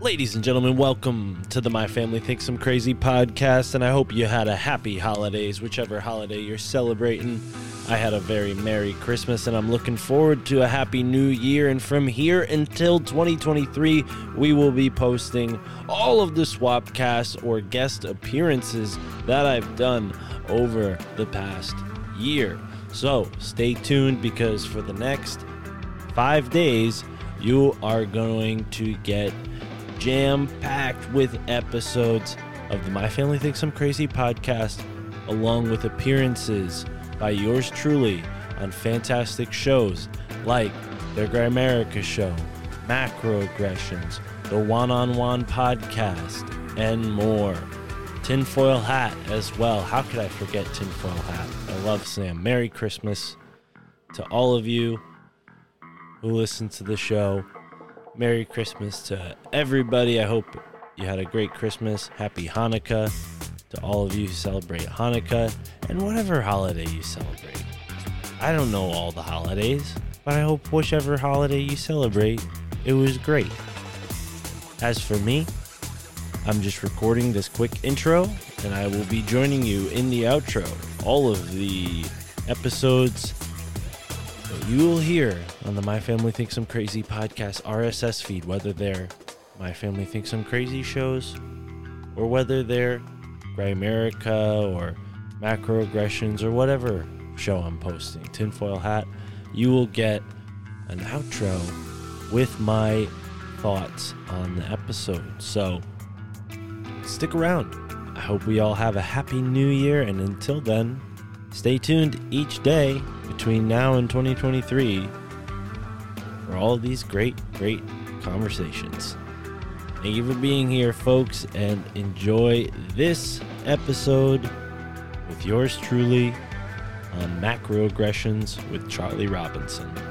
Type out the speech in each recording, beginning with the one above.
Ladies and gentlemen, welcome to the My Family Thinks I'm Crazy podcast, and I hope you had a happy holidays, whichever holiday you're celebrating. I had a very Merry Christmas, and I'm looking forward to a Happy New Year. And from here until 2023, we will be posting all of the Swapcasts or guest appearances that I've done over the past year. So stay tuned because for the next five days, you are going to get jam packed with episodes of the My Family Thinks I'm Crazy podcast, along with appearances by yours truly on fantastic shows like The Grimerica Show, Macroaggressions, the One on One podcast, and more. Tinfoil Hat as well. How could I forget Tinfoil Hat? I love Sam. Merry Christmas to all of you who listen to the show. Merry Christmas to everybody. I hope you had a great Christmas. Happy Hanukkah to all of you who celebrate Hanukkah and whatever holiday you celebrate. I don't know all the holidays, but I hope whichever holiday you celebrate, it was great. As for me, I'm just recording this quick intro and I will be joining you in the outro. All of the episodes you will hear on the My Family Thinks I'm Crazy podcast RSS feed, whether they're My Family Thinks I'm Crazy shows or whether they're Grimerica or Macroaggressions or whatever show I'm posting, Tinfoil Hat, you will get an outro with my thoughts on the episode. So stick around. I hope we all have a happy new year, and until then, stay tuned each day between now and 2023 for all these great, great conversations. Thank you for being here, folks, and enjoy this episode with yours truly on Macroaggressions with Charlie Robinson.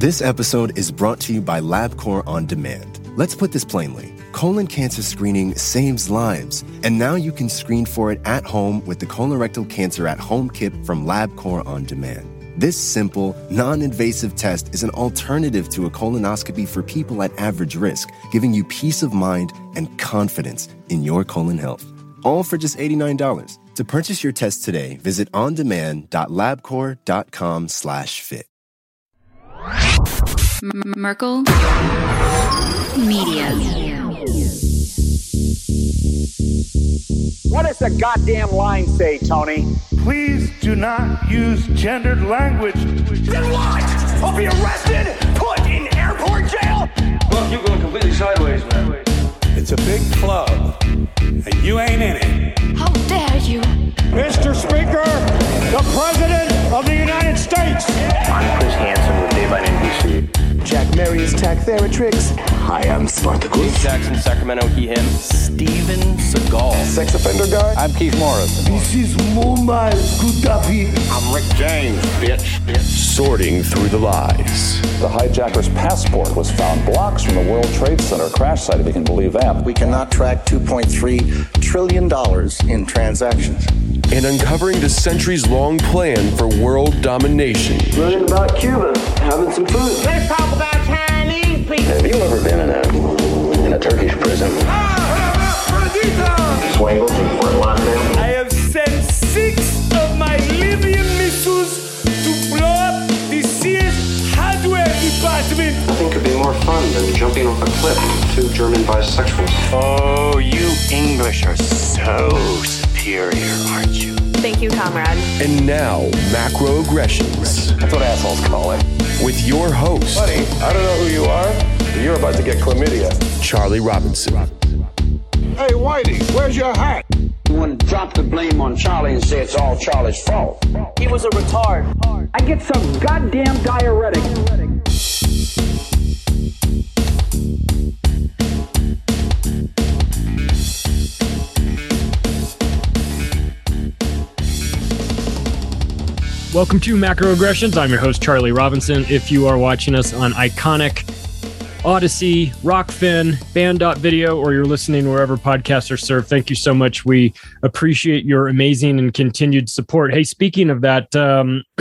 This episode is brought to you by LabCorp On Demand. Let's put this plainly colon cancer screening saves lives, and now you can screen for it at home with the Colorectal Cancer at Home Kit from LabCorp On Demand. This simple, non invasive test is an alternative to a colonoscopy for people at average risk, giving you peace of mind and confidence in your colon health. All for just $89. To purchase your test today, visit ondemand.labcorp.com slash fit. M- Merkel Media. What does the goddamn line say, Tony? Please do not use gendered language. Then what? I'll be arrested, put in airport jail. Look, you're going completely sideways, man. It's a big club, and you ain't in it. How dare you? Mr. Speaker, the President of the United States. I'm Chris Hansen with Dave on NBC. Jack Marius Tack Theratrix. Hi, I'm Spartacus. Jackson, Sacramento, he, him. Steven Seagal. Sex offender guy. I'm Keith Morris. This is Muammar Gaddafi. I'm Rick James, bitch. Sorting through the lies. The hijacker's passport was found blocks from the World Trade Center crash site, if you can believe that. We cannot track $2.3 trillion dollars in transactions. And uncovering the centuries long plan for world domination. Learning about Cuba, having some food. Let's talk about Chinese people. Have you ever been in a in a Turkish prison? Ah, ah, ah, Swangles in Fort Lauderdale. I have sent six of my Libyan department. Nothing could be more fun than jumping off a cliff with two German bisexuals. Oh, you English are so superior, aren't you? Thank you, comrade. And now, macroaggressions. That's what assholes call it. With your host, Buddy, I don't know who you are, but you're about to get chlamydia. Charlie Robinson. Hey, Whitey, where's your hat? You want to drop the blame on Charlie and say it's all Charlie's fault. He was a retard. I get some goddamn diuretic. Welcome to Macroaggressions. I'm your host, Charlie Robinson. If you are watching us on Iconic Odysee, Rokfin, Band.video, or you're listening wherever podcasts are served. Thank you so much. We appreciate your amazing and continued support. Hey, speaking of that, um,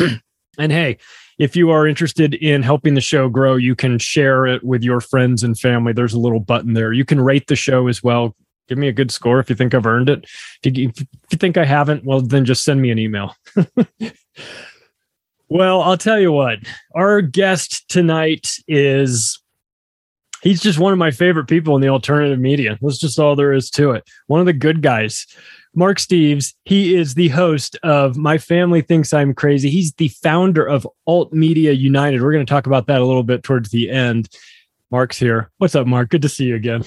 and hey, if you are interested in helping the show grow, you can share it with your friends and family. There's a little button there. You can rate the show as well. Give me a good score if you think I've earned it. If you, if you think I haven't, well, then just send me an email. well, I'll tell you what, our guest tonight is he's just one of my favorite people in the alternative media. That's just all there is to it. One of the good guys. Mark Steves, he is the host of My Family Thinks I'm Crazy. He's the founder of Alt Media United. We're going to talk about that a little bit towards the end. Mark's here. What's up, Mark? Good to see you again.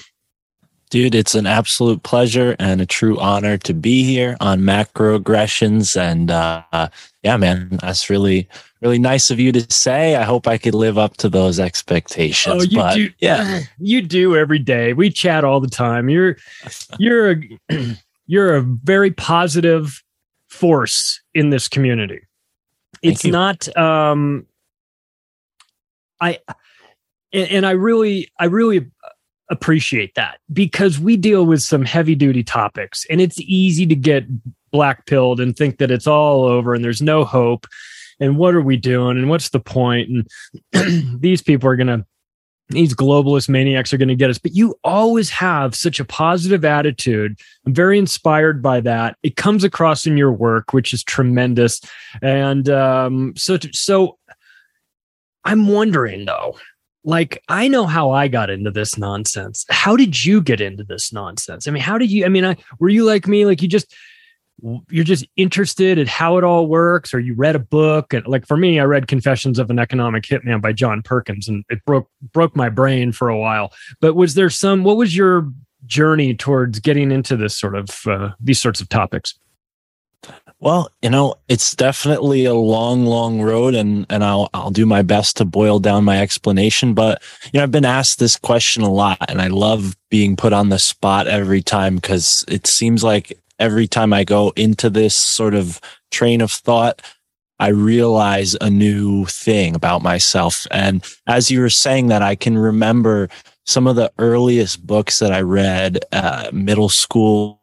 Dude, it's an absolute pleasure and a true honor to be here on macroaggressions. And uh, yeah, man, that's really, really nice of you to say. I hope I could live up to those expectations. Oh, you but, do. Yeah, you do every day. We chat all the time. You're, you're, a, you're a very positive force in this community. It's not. um I, and I really, I really appreciate that because we deal with some heavy duty topics and it's easy to get black pilled and think that it's all over and there's no hope. And what are we doing? And what's the point? And these people are going to these globalist maniacs are going to get us. But you always have such a positive attitude. I'm very inspired by that. It comes across in your work which is tremendous. And um so so i'm wondering though like I know how I got into this nonsense. How did you get into this nonsense? I mean, how did you I mean, I were you like me like you just you're just interested in how it all works or you read a book and like for me I read Confessions of an Economic Hitman by John Perkins and it broke broke my brain for a while. But was there some what was your journey towards getting into this sort of uh, these sorts of topics? Well, you know, it's definitely a long, long road and, and I'll, I'll do my best to boil down my explanation. But, you know, I've been asked this question a lot and I love being put on the spot every time because it seems like every time I go into this sort of train of thought, I realize a new thing about myself. And as you were saying that, I can remember some of the earliest books that I read, uh, middle school,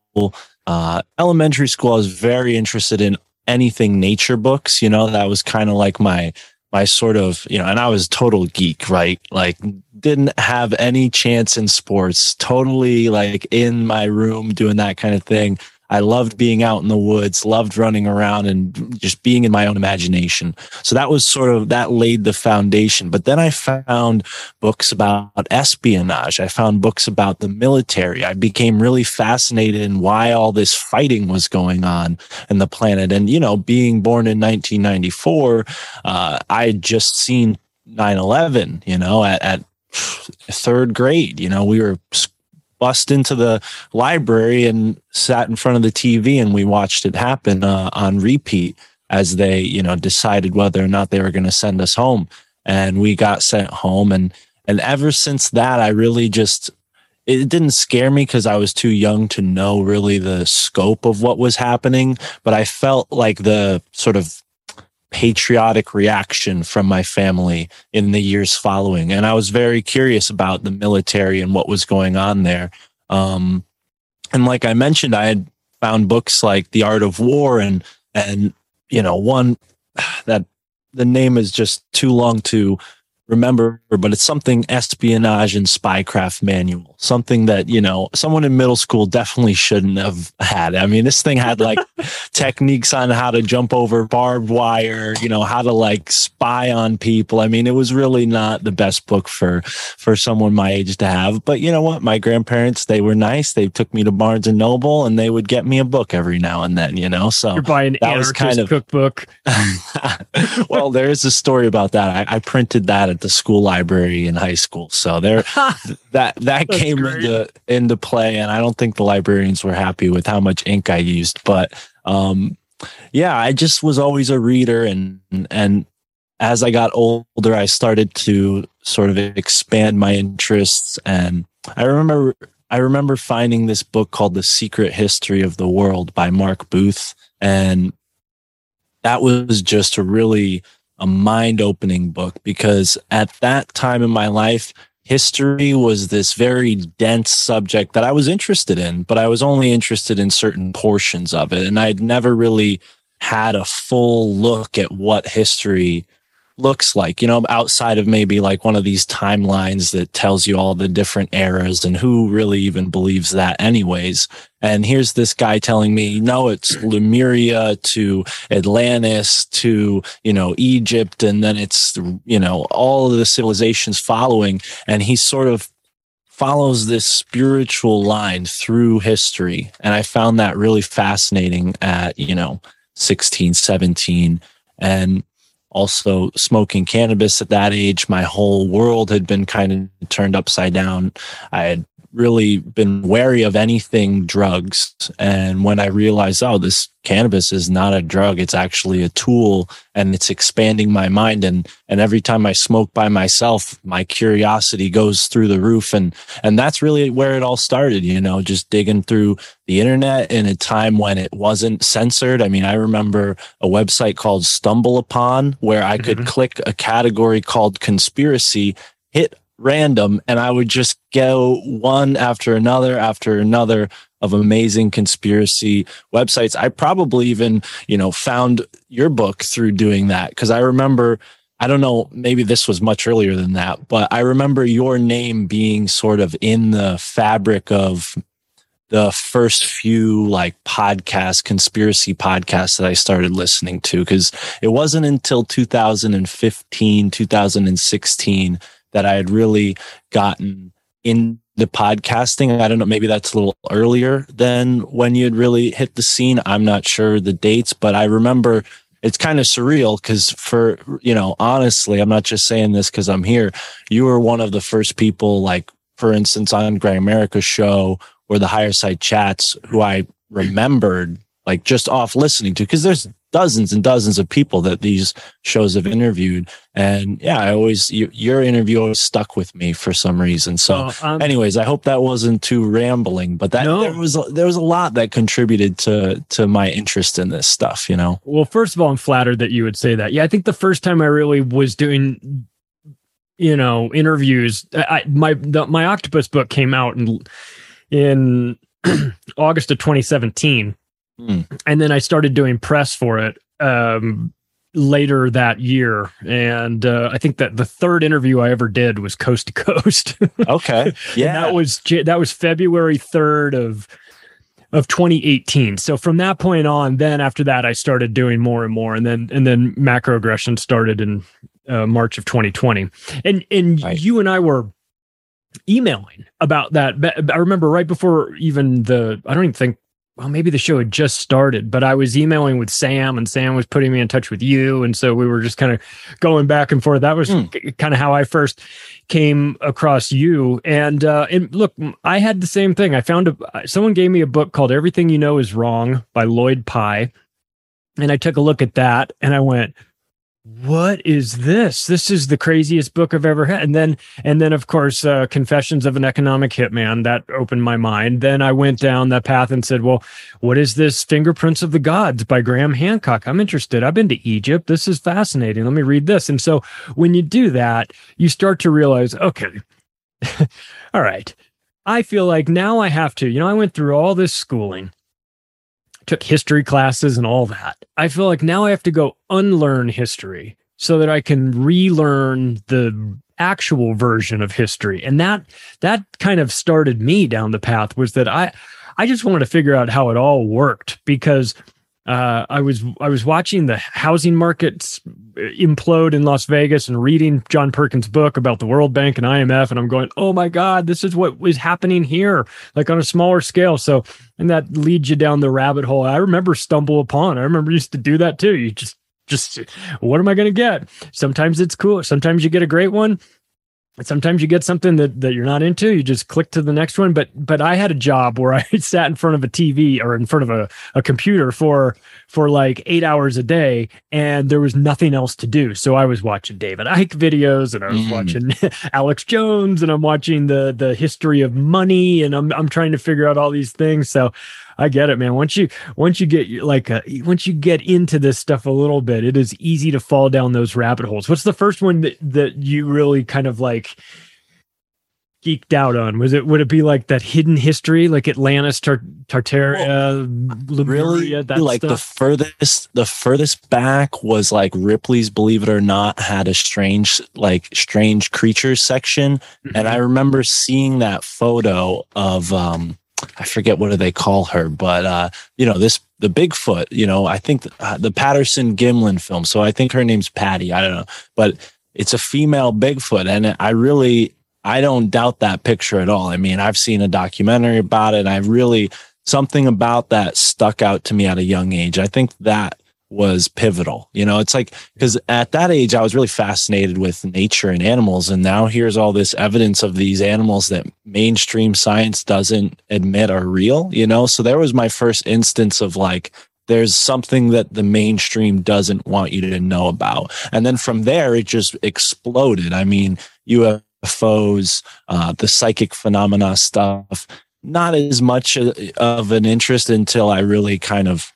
uh, elementary school, I was very interested in anything nature books. You know, that was kind of like my my sort of you know, and I was total geek, right? Like didn't have any chance in sports. Totally like in my room doing that kind of thing. I loved being out in the woods, loved running around and just being in my own imagination. So that was sort of, that laid the foundation. But then I found books about espionage. I found books about the military. I became really fascinated in why all this fighting was going on in the planet. And, you know, being born in 1994, uh, I had just seen 9 11, you know, at, at third grade. You know, we were bust into the library and sat in front of the TV and we watched it happen uh, on repeat as they, you know, decided whether or not they were going to send us home. And we got sent home. And, and ever since that, I really just, it didn't scare me because I was too young to know really the scope of what was happening. But I felt like the sort of patriotic reaction from my family in the years following. And I was very curious about the military and what was going on there. Um, and like I mentioned, I had found books like The Art of War and, and, you know, one that the name is just too long to remember, but it's something espionage and spycraft manual, something that, you know, someone in middle school definitely shouldn't have had. I mean, this thing had like techniques on how to jump over barbed wire, you know, how to like spy on people. I mean, it was really not the best book for, for someone my age to have. But you know what? My grandparents, they were nice. They took me to Barnes and Noble and they would get me a book every now and then, you know, so you're buying that was kind of cookbook. well, there is a story about that. I, I printed that at the school library in high school. So there, that that came great. into into play, and I don't think the librarians were happy with how much ink I used. But um, yeah, I just was always a reader, and and as I got older, I started to sort of expand my interests. And I remember I remember finding this book called The Secret History of the World by Mark Booth, and that was just a really a mind opening book because at that time in my life, history was this very dense subject that I was interested in, but I was only interested in certain portions of it. And I'd never really had a full look at what history looks like, you know, outside of maybe like one of these timelines that tells you all the different eras and who really even believes that anyways. And here's this guy telling me, no, it's Lemuria to Atlantis to, you know, Egypt. And then it's, you know, all of the civilizations following. And he sort of follows this spiritual line through history. And I found that really fascinating at, you know, 16, 17. And also smoking cannabis at that age. My whole world had been kind of turned upside down. I had really been wary of anything drugs. And when I realized, oh, this cannabis is not a drug, it's actually a tool and it's expanding my mind. And, and every time I smoke by myself, my curiosity goes through the roof. And, and that's really where it all started, you know, just digging through the internet in a time when it wasn't censored. I mean, I remember a website called Stumble Upon where I could mm-hmm. click a category called conspiracy, hit random and I would just go one after another after another of amazing conspiracy websites. I probably even, you know, found your book through doing that because I remember I don't know, maybe this was much earlier than that, but I remember your name being sort of in the fabric of the first few like podcast conspiracy podcasts that I started listening to because it wasn't until 2015, 2016 that I had really gotten in the podcasting. I don't know, maybe that's a little earlier than when you had really hit the scene. I'm not sure the dates, but I remember it's kind of surreal because for, you know, honestly, I'm not just saying this because I'm here. You were one of the first people, like, for instance, on Grimerica's show or the higher side chats who I remembered like just off listening to because there's dozens and dozens of people that these shows have interviewed. And yeah i always you, your interview always stuck with me for some reason. So oh, um, anyways i hope that wasn't too rambling but that no. there was there was a lot that contributed to to my interest in this stuff you know? Well first of all i'm flattered that you would say that. Yeah i think the first time i really was doing you know interviews i my the, my octopus book came out in in august of 2017 Mm. And then I started doing press for it um, later that year. And uh, I think that the third interview I ever did was coast to coast. okay. Yeah. that was that was February 3rd of of 2018. So from that point on, then after that, I started doing more and more, and then and then macroaggression started in uh, March of 2020. And and right. you and I were emailing about that. I remember right before even the I don't even think well, maybe the show had just started, but I was emailing with Sam and Sam was putting me in touch with you. And so we were just kind of going back and forth. That was mm. kind of how I first came across you. And, uh, and look, I had the same thing. I found a, someone gave me a book called Everything You Know Is Wrong by Lloyd Pye. And I took a look at that and I went, what is this? This is the craziest book i've ever had. And then and then of course uh, confessions of an economic hitman that opened my mind. Then i went down that path and said well what is this fingerprints of the gods by graham hancock? I'm interested. I've been to egypt. This is fascinating. Let me read this. And so when you do that you start to realize okay all right. I feel like now i have to you know i went through all this schooling took history classes and all that. I feel like now I have to go unlearn history so that I can relearn the actual version of history. And that that kind of started me down the path was that I I just wanted to figure out how it all worked because uh, I was I was watching the housing markets implode in Las Vegas and reading John Perkins' book about the World Bank and IMF, and I'm going, oh my God, this is what was happening here, like on a smaller scale. So, and that leads you down the rabbit hole. I remember stumble upon. I remember used to do that too. You just just what am I going to get? Sometimes it's cool. Sometimes you get a great one sometimes you get something that, that you're not into you just click to the next one. But but i had a job where i sat in front of a tv or in front of a, a computer for for like eight hours a day and there was nothing else to do. So i was watching david icke videos and i was mm. watching alex jones and i'm watching the the history of money and i'm, I'm trying to figure out all these things. So I get it, man. Once you once you get like a, once you get into this stuff a little bit, it is easy to fall down those rabbit holes. What's the first one that that you really kind of like geeked out on? Was it would it be like that hidden history, like Atlantis, Tar- Tartaria, really Lemuria, that like the furthest the furthest back was like Ripley's Believe It or Not had a strange like strange creatures section and I remember seeing that photo of um I forget what do they call her but uh you know this the Bigfoot you know I think uh, the Patterson Gimlin film so I think her name's Patty I don't know but it's a female Bigfoot and I really I don't doubt that picture at all. I mean, I've seen a documentary about it. and I really something about that stuck out to me at a young age. I think that was pivotal. You know, it's like because at that age I was really fascinated with nature and animals, and now here's all this evidence of these animals that mainstream science doesn't admit are real. You know, so there was my first instance of like there's something that the mainstream doesn't want you to know about. And then from there, it just exploded. I mean, UFOs, uh, the psychic phenomena stuff, not as much of an interest until I really kind of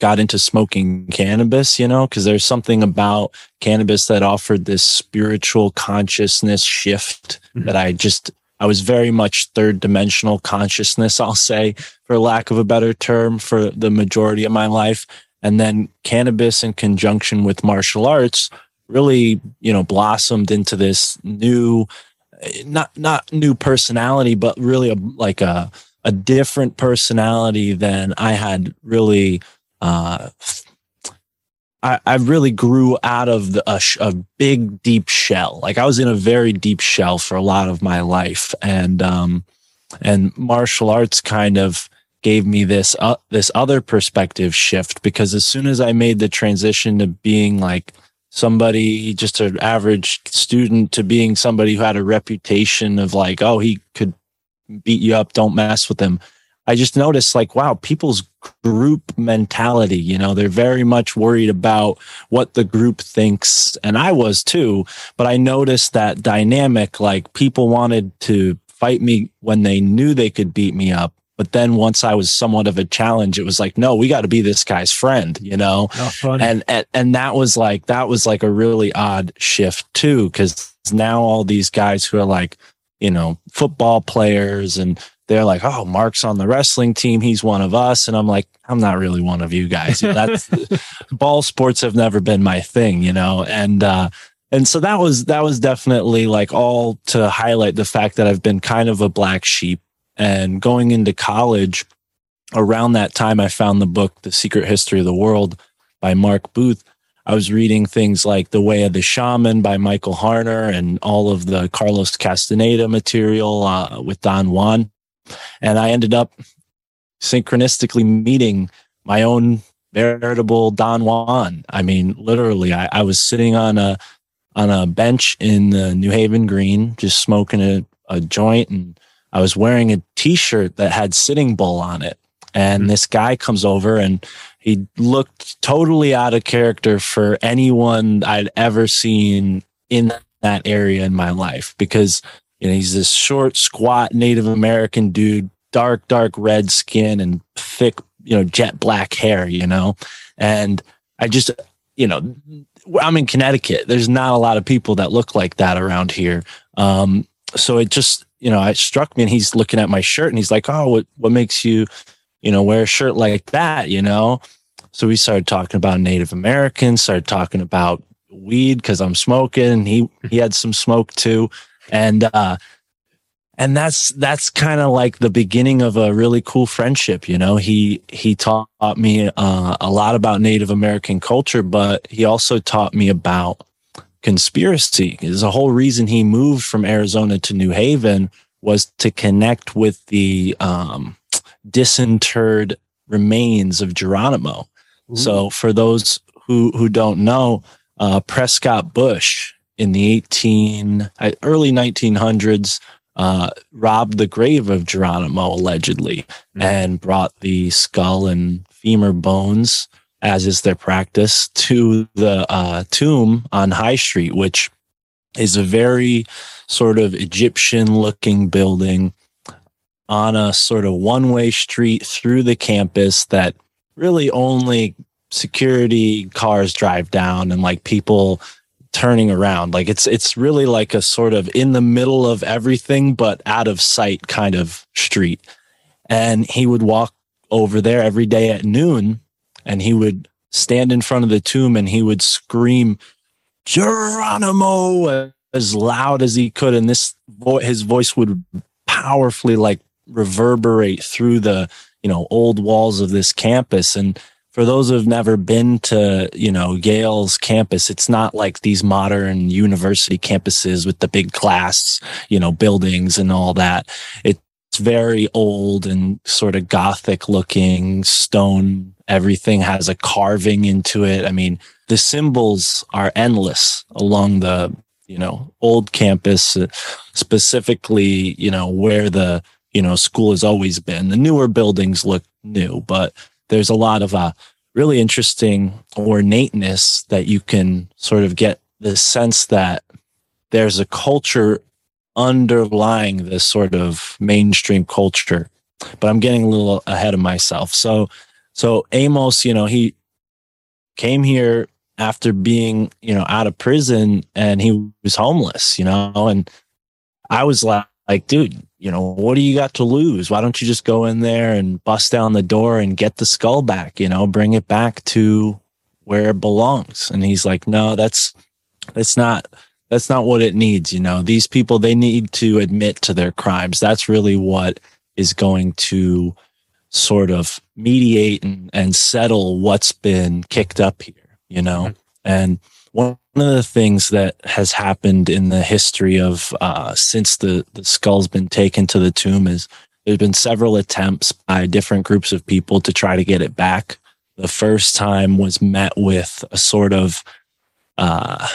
got into smoking cannabis, you know, because there's something about cannabis that offered this spiritual consciousness shift mm-hmm. that I just I was very much third dimensional consciousness, I'll say, for lack of a better term, for the majority of my life. And then cannabis in conjunction with martial arts really, you know, blossomed into this new, not, not new personality, but really a, like a, a different personality than I had really, uh, I, I really grew out of the, a, a, big, deep shell. Like I was in a very deep shell for a lot of my life, and um, and martial arts kind of gave me this uh, this other perspective shift because as soon as I made the transition to being like somebody just an average student to being somebody who had a reputation of like oh he could beat you up don't mess with him I just noticed like, wow, people's group mentality, you know, they're very much worried about what the group thinks. And I was too, but I noticed that dynamic, like people wanted to fight me when they knew they could beat me up. But then once I was somewhat of a challenge, it was like, no, we got to be this guy's friend, you know? And, and, and that was like, that was like a really odd shift too. Cause now all these guys who are like, you know, football players and they're like, "Oh, Mark's on the wrestling team. He's one of us." And I'm like, "I'm not really one of you guys. That's ball sports have never been my thing, you know." And uh and so that was that was definitely like all to highlight the fact that I've been kind of a black sheep and going into college around that time I found the book The Secret History of the World by Mark Booth. I was reading things like The Way of the Shaman by Michael Harner and all of the Carlos Castaneda material uh, with Don Juan. And I ended up synchronistically meeting my own veritable Don Juan. I mean, literally, I, I was sitting on a on a bench in the New Haven Green, just smoking a, a joint, and I was wearing a T-shirt that had Sitting Bull on it. And mm-hmm. this guy comes over, and he looked totally out of character for anyone I'd ever seen in that area in my life because you know, he's this short, squat Native American dude, dark, dark red skin and thick, you know, jet black hair, you know. And I just, you know, I'm in Connecticut. There's not a lot of people that look like that around here. Um, so it just, you know, it struck me and he's looking at my shirt and he's like, Oh, what, what makes you, you know, wear a shirt like that, you know? So we started talking about Native Americans, started talking about weed because I'm smoking. He he had some smoke too and uh and that's that's kind of like the beginning of a really cool friendship you know? He he taught me uh, a lot about native american culture but he also taught me about conspiracy. There's a whole reason he moved from arizona to new haven was to connect with the um, disinterred remains of geronimo. Ooh. so for those who who don't know uh, prescott bush in the 18 uh, early 1900s uh, robbed the grave of Geronimo allegedly mm-hmm. and brought the skull and femur bones, as is their practice, to the uh, tomb on High Street, which is a very sort of Egyptian looking building on a sort of one way street through the campus that really only security cars drive down and like people turning around. Like it's it's really like a sort of in the middle of everything, but out of sight kind of street. And he would walk over there every day at noon, and he would stand in front of the tomb and he would scream Geronimo as loud as he could, and this his voice would powerfully like reverberate through the you know old walls of this campus and for those who've never been to, you know, Yale's campus, it's not like these modern university campuses with the big glass, you know, buildings and all that. It's very old and sort of gothic looking stone. Everything has a carving into it. I mean, the symbols are endless along the, you know, old campus, uh, specifically, you know, where the, you know, school has always been. The newer buildings look new, but there's a lot of uh, really interesting ornateness that you can sort of get the sense that there's a culture underlying this sort of mainstream culture. But I'm getting a little ahead of myself. So, so Amos, you know, he came here after being, you know, out of prison and he was homeless, you know, and I was like, like, dude, you know, what do you got to lose? Why don't you just go in there and bust down the door and get the skull back, you know, bring it back to where it belongs? And he's like, no, that's, that's not, that's not what it needs. You know, these people, they need to admit to their crimes. That's really what is going to sort of mediate and, and settle what's been kicked up here, you know? Mm-hmm. And one of the things that has happened in the history of uh, since the, the skull's been taken to the tomb is there's been several attempts by different groups of people to try to get it back. The first time was met with a sort of uh,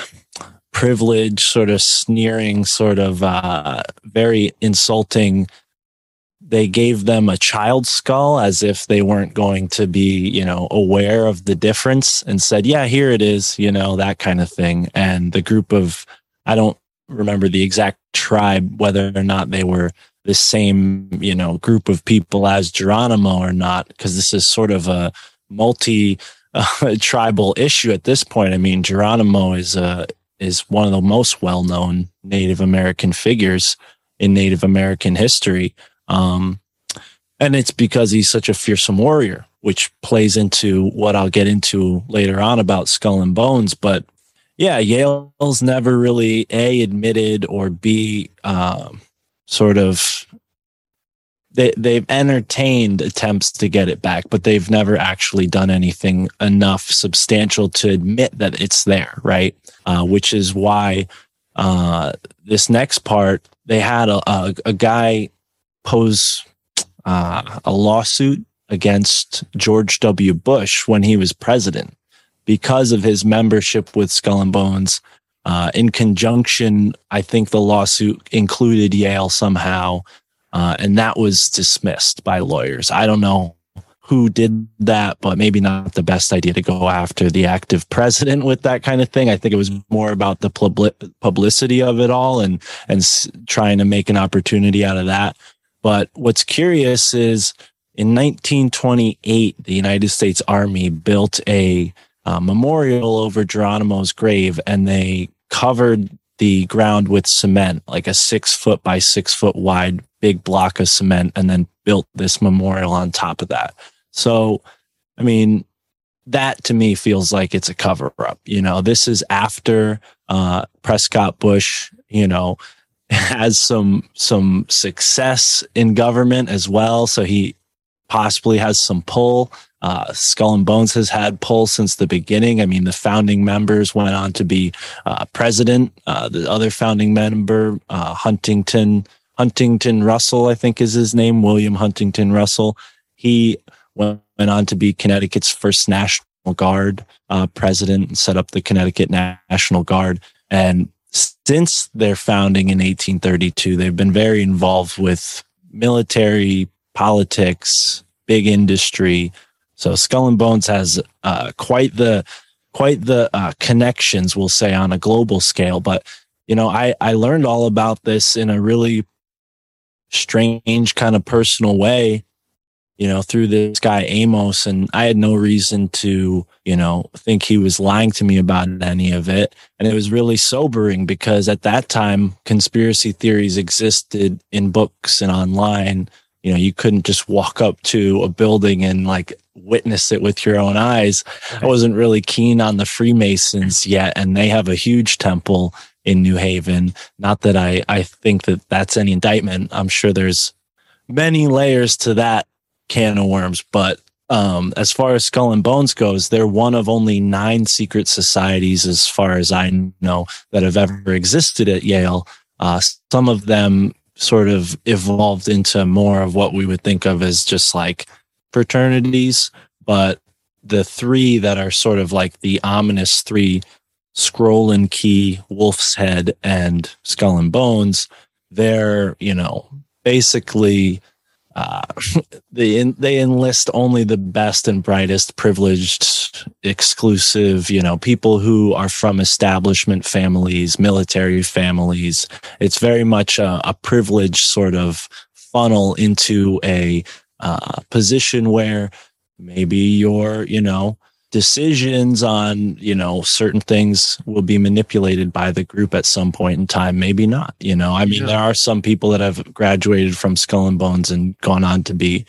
privilege, sort of sneering, sort of uh, very insulting they gave them a child skull as if they weren't going to be, you know, aware of the difference and said, yeah, here it is, you know, that kind of thing. And the group of, I don't remember the exact tribe, whether or not they were the same, you know, group of people as Geronimo or not, because this is sort of a multi uh, tribal issue at this point. I mean, Geronimo is, uh, is one of the most well known Native American figures in Native American history. Um, and it's because he's such a fearsome warrior, which plays into what I'll get into later on about Skull and Bones. But yeah, Yale's never really a admitted or b um, sort of they they've entertained attempts to get it back, but they've never actually done anything enough substantial to admit that it's there, right? Uh, which is why uh, this next part they had a, a, a guy pose uh, a lawsuit against George W. Bush when he was president because of his membership with Skull and Bones. Uh, in conjunction, I think the lawsuit included Yale somehow, uh, and that was dismissed by lawyers. I don't know who did that, but maybe not the best idea to go after the active president with that kind of thing. I think it was more about the publicity of it all and and trying to make an opportunity out of that. But what's curious is in 1928, the United States Army built a uh, memorial over Geronimo's grave and they covered the ground with cement, like a six foot by six foot wide big block of cement, and then built this memorial on top of that. So, I mean, that to me feels like it's a cover up. You know, this is after uh, Prescott Bush, you know, has some some success in government as well, so he possibly has some pull. Uh, Skull and Bones has had pull since the beginning. I mean, the founding members went on to be uh, president. Uh, the other founding member, uh, Huntington Huntington Russell, I think is his name, William Huntington Russell. He went on to be Connecticut's first National Guard uh, president and set up the Connecticut National Guard. And since their founding in 1832, they've been very involved with military, politics, big industry. So Skull and Bones has uh, quite the quite the uh, connections, we'll say, on a global scale. But you know, I I learned all about this in a really strange kind of personal way you know, through this guy Amos, and I had no reason to, you know, think he was lying to me about any of it. And it was really sobering because at that time, conspiracy theories existed in books and online. You know, you couldn't just walk up to a building and like witness it with your own eyes. I wasn't really keen on the Freemasons yet, and they have a huge temple in New Haven. Not that I, I think that that's any indictment. I'm sure there's many layers to that can of worms. But um, as far as Skull and Bones goes, they're one of only nine secret societies, as far as I know, that have ever existed at Yale. Uh, some of them sort of evolved into more of what we would think of as just like fraternities, but the three that are sort of like the ominous three scroll and key wolf's head and skull and bones they're you know basically uh, they in, they enlist only the best and brightest, privileged, exclusive, you know, people who are from establishment families, military families. It's very much a, a privileged sort of funnel into a uh, position where maybe you're, you know, decisions on you know certain things will be manipulated by the group at some point in time maybe not you know i mean yeah. there are some people that have graduated from skull and bones and gone on to be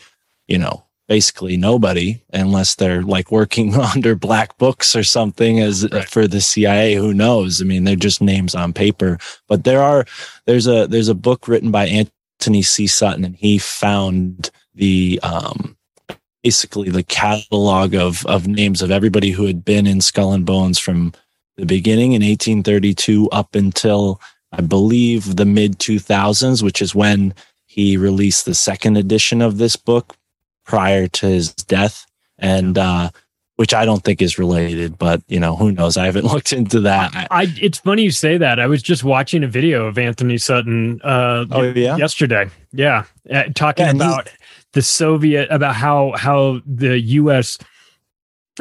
you know basically nobody unless they're like working under black books or something as right. for the cia who knows i mean they're just names on paper but there are there's a there's a book written by anthony c sutton and he found the um basically the catalog of of names of everybody who had been in Skull and Bones from the beginning in 1832 up until I believe the mid 2000s, which is when he released the second edition of this book prior to his death, and uh, which I don't think is related, but you know who knows? I haven't looked into that. I, I it's funny you say that. I was just watching a video of Anthony Sutton. Uh, oh yeah, yesterday. Yeah, uh, talking yeah, about the Soviet about how how the U.S.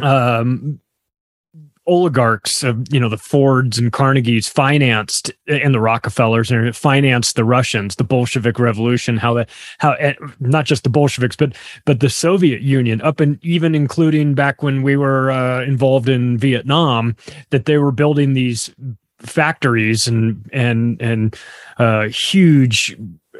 Um, oligarchs of you know the Fords and Carnegies financed and the Rockefellers and financed the Russians, the Bolshevik Revolution. How that how eh, not just the Bolsheviks but but the Soviet Union up and even including back when we were uh, involved in Vietnam, that they were building these factories and and and uh, huge.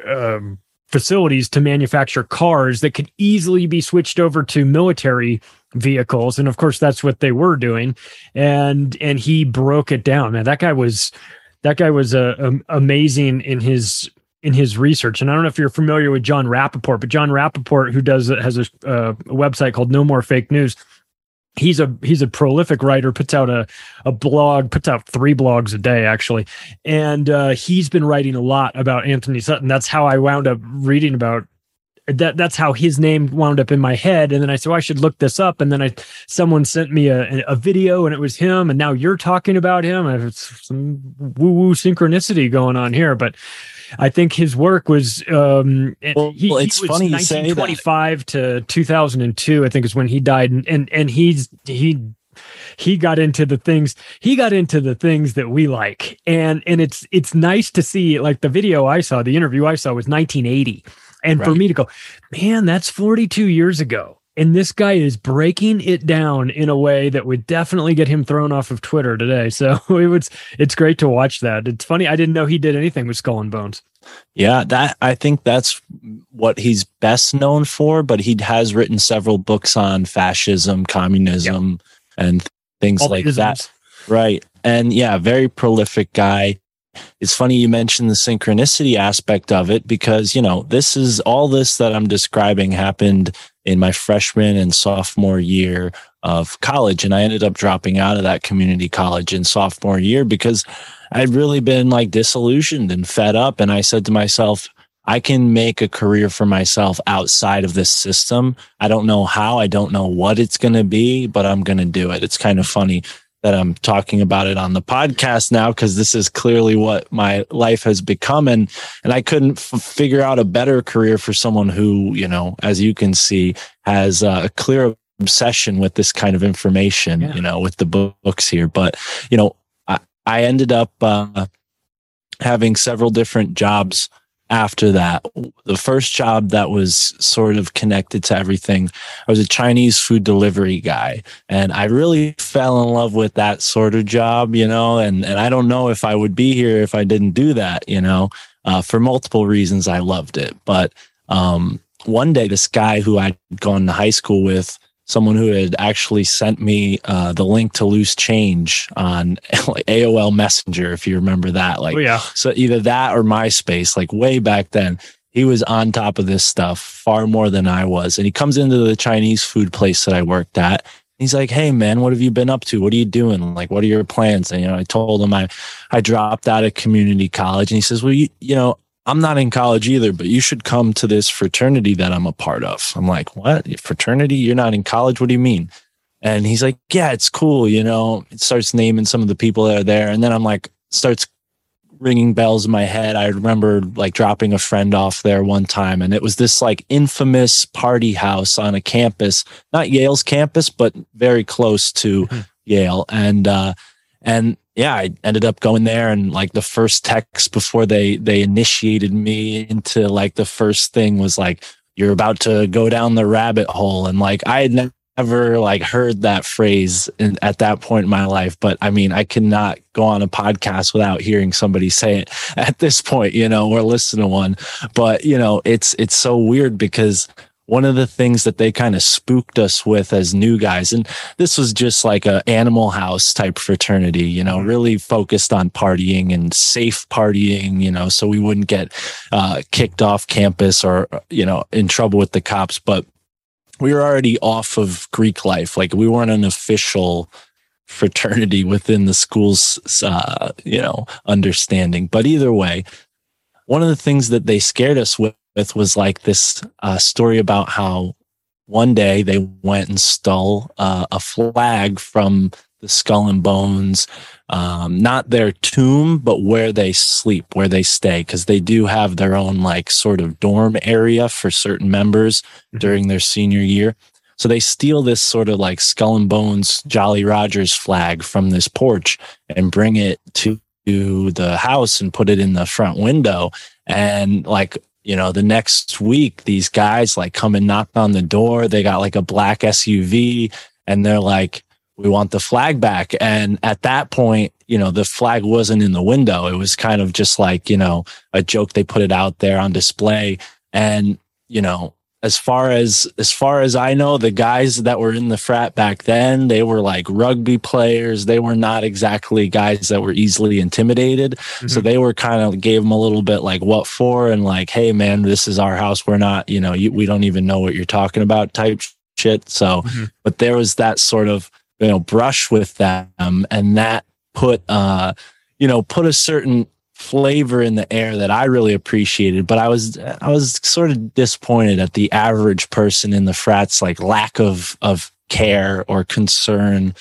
Um, facilities to manufacture cars that could easily be switched over to military vehicles. And of course that's what they were doing. And and he broke it down. Man that guy was that guy was uh, um, amazing in his in his research. And i don't know if you're familiar with Jon rappoport but Jon rappoport who does has a, uh, a website called no more fake news he's a he's a prolific writer puts out a, a blog puts out three blogs a day actually. And uh, he's been writing a lot about anthony sutton. That's how i wound up reading about that that's how his name wound up in my head. And then i said well, i should look this up. And then i someone sent me a, a video and it was him. And now you're talking about him. It's some woo woo synchronicity going on here. But I think his work was um well, he, well, it's he funny 1925 to 2002 I think is when he died and and, and he's he he got into the things he got into the things that we like. And and it's it's nice to see like the video I saw the interview I saw was 1980 and right. for me to go man that's 42 years ago and this guy is breaking it down in a way that would definitely get him thrown off of Twitter today. So it was it's great to watch that. It's funny I didn't know he did anything with Skull and Bones. Yeah, that I think that's what he's best known for, but he has written several books on fascism, communism, yep. and things All like that. Right. And yeah, very prolific guy. It's funny you mentioned the synchronicity aspect of it because, you know, this is all this that I'm describing happened in my freshman and sophomore year of college. And I ended up dropping out of that community college in sophomore year because I'd really been like disillusioned and fed up. And I said to myself, I can make a career for myself outside of this system. I don't know how, I don't know what it's going to be, but I'm going to do it. It's kind of funny that I'm talking about it on the podcast now because this is clearly what my life has become and and I couldn't f- figure out a better career for someone who, you know, as you can see has a clear obsession with this kind of information, yeah. you know, with the books here, but you know, I, I ended up uh, having several different jobs after that. The first job that was sort of connected to everything, I was a Chinese food delivery guy. And I really fell in love with that sort of job, you know, and, and I don't know if I would be here if I didn't do that, you know, uh, for multiple reasons. I loved it. But um, one day, this guy who I'd gone to high school with, someone who had actually sent me uh, the link to loose change on like AOL Messenger, if you remember that. Like, oh, yeah. so either that or MySpace, like way back then. He was on top of this stuff far more than I was. And he comes into the Chinese food place that I worked at. He's like, "Hey man, what have you been up to? What are you doing? Like, what are your plans?" And you know, I told him I, I dropped out of community college, and he says, "Well, you, you know, I'm not in college either, but you should come to this fraternity that I'm a part of. I'm like, what? Fraternity? You're not in college? What do you mean? And he's like, yeah, it's cool. You know, it starts naming some of the people that are there. And then I'm like, starts ringing bells in my head. I remember like dropping a friend off there one time and it was this like infamous party house on a campus, not Yale's campus, but very close to mm-hmm. Yale. And, uh, and yeah, I ended up going there and like the first text before they they initiated me into like the first thing was like you're about to go down the rabbit hole. And like I had never like heard that phrase in, at that point in my life but I mean I cannot go on a podcast without hearing somebody say it at this point you know or listen to one. But you know it's it's so weird because one of the things that they kind of spooked us with as new guys and this was just like a animal house type fraternity you know mm-hmm. really focused on partying and safe partying you know so we wouldn't get uh, kicked off campus or you know in trouble with the cops but we were already off of greek life like we weren't an official fraternity within the school's uh, you know understanding but either way one of the things that they scared us with with was like this uh, story about how one day they went and stole uh, a flag from the skull and bones um, not their tomb but where they sleep where they stay because they do have their own like sort of dorm area for certain members mm-hmm. during their senior year so they steal this sort of like skull and bones jolly rogers flag from this porch and bring it to the house and put it in the front window and like you know, the next week, these guys like come and knock on the door. They got like a black SUV and they're like, we want the flag back. And at that point, you know, the flag wasn't in the window. It was kind of just like, you know, a joke. They put it out there on display. And, you know, as far as as far as I know, the guys that were in the frat back then, they were like rugby players. They were not exactly guys that were easily intimidated. Mm-hmm. So they were kind of gave them a little bit like what for and like, hey man, this is our house. We're not, you know, you, we don't even know what you're talking about type shit. So, mm-hmm. but there was that sort of you know brush with them, and that put uh you know put a certain flavor in the air that I really appreciated, but I was I was sort of disappointed at the average person in the frats like lack of of care or concern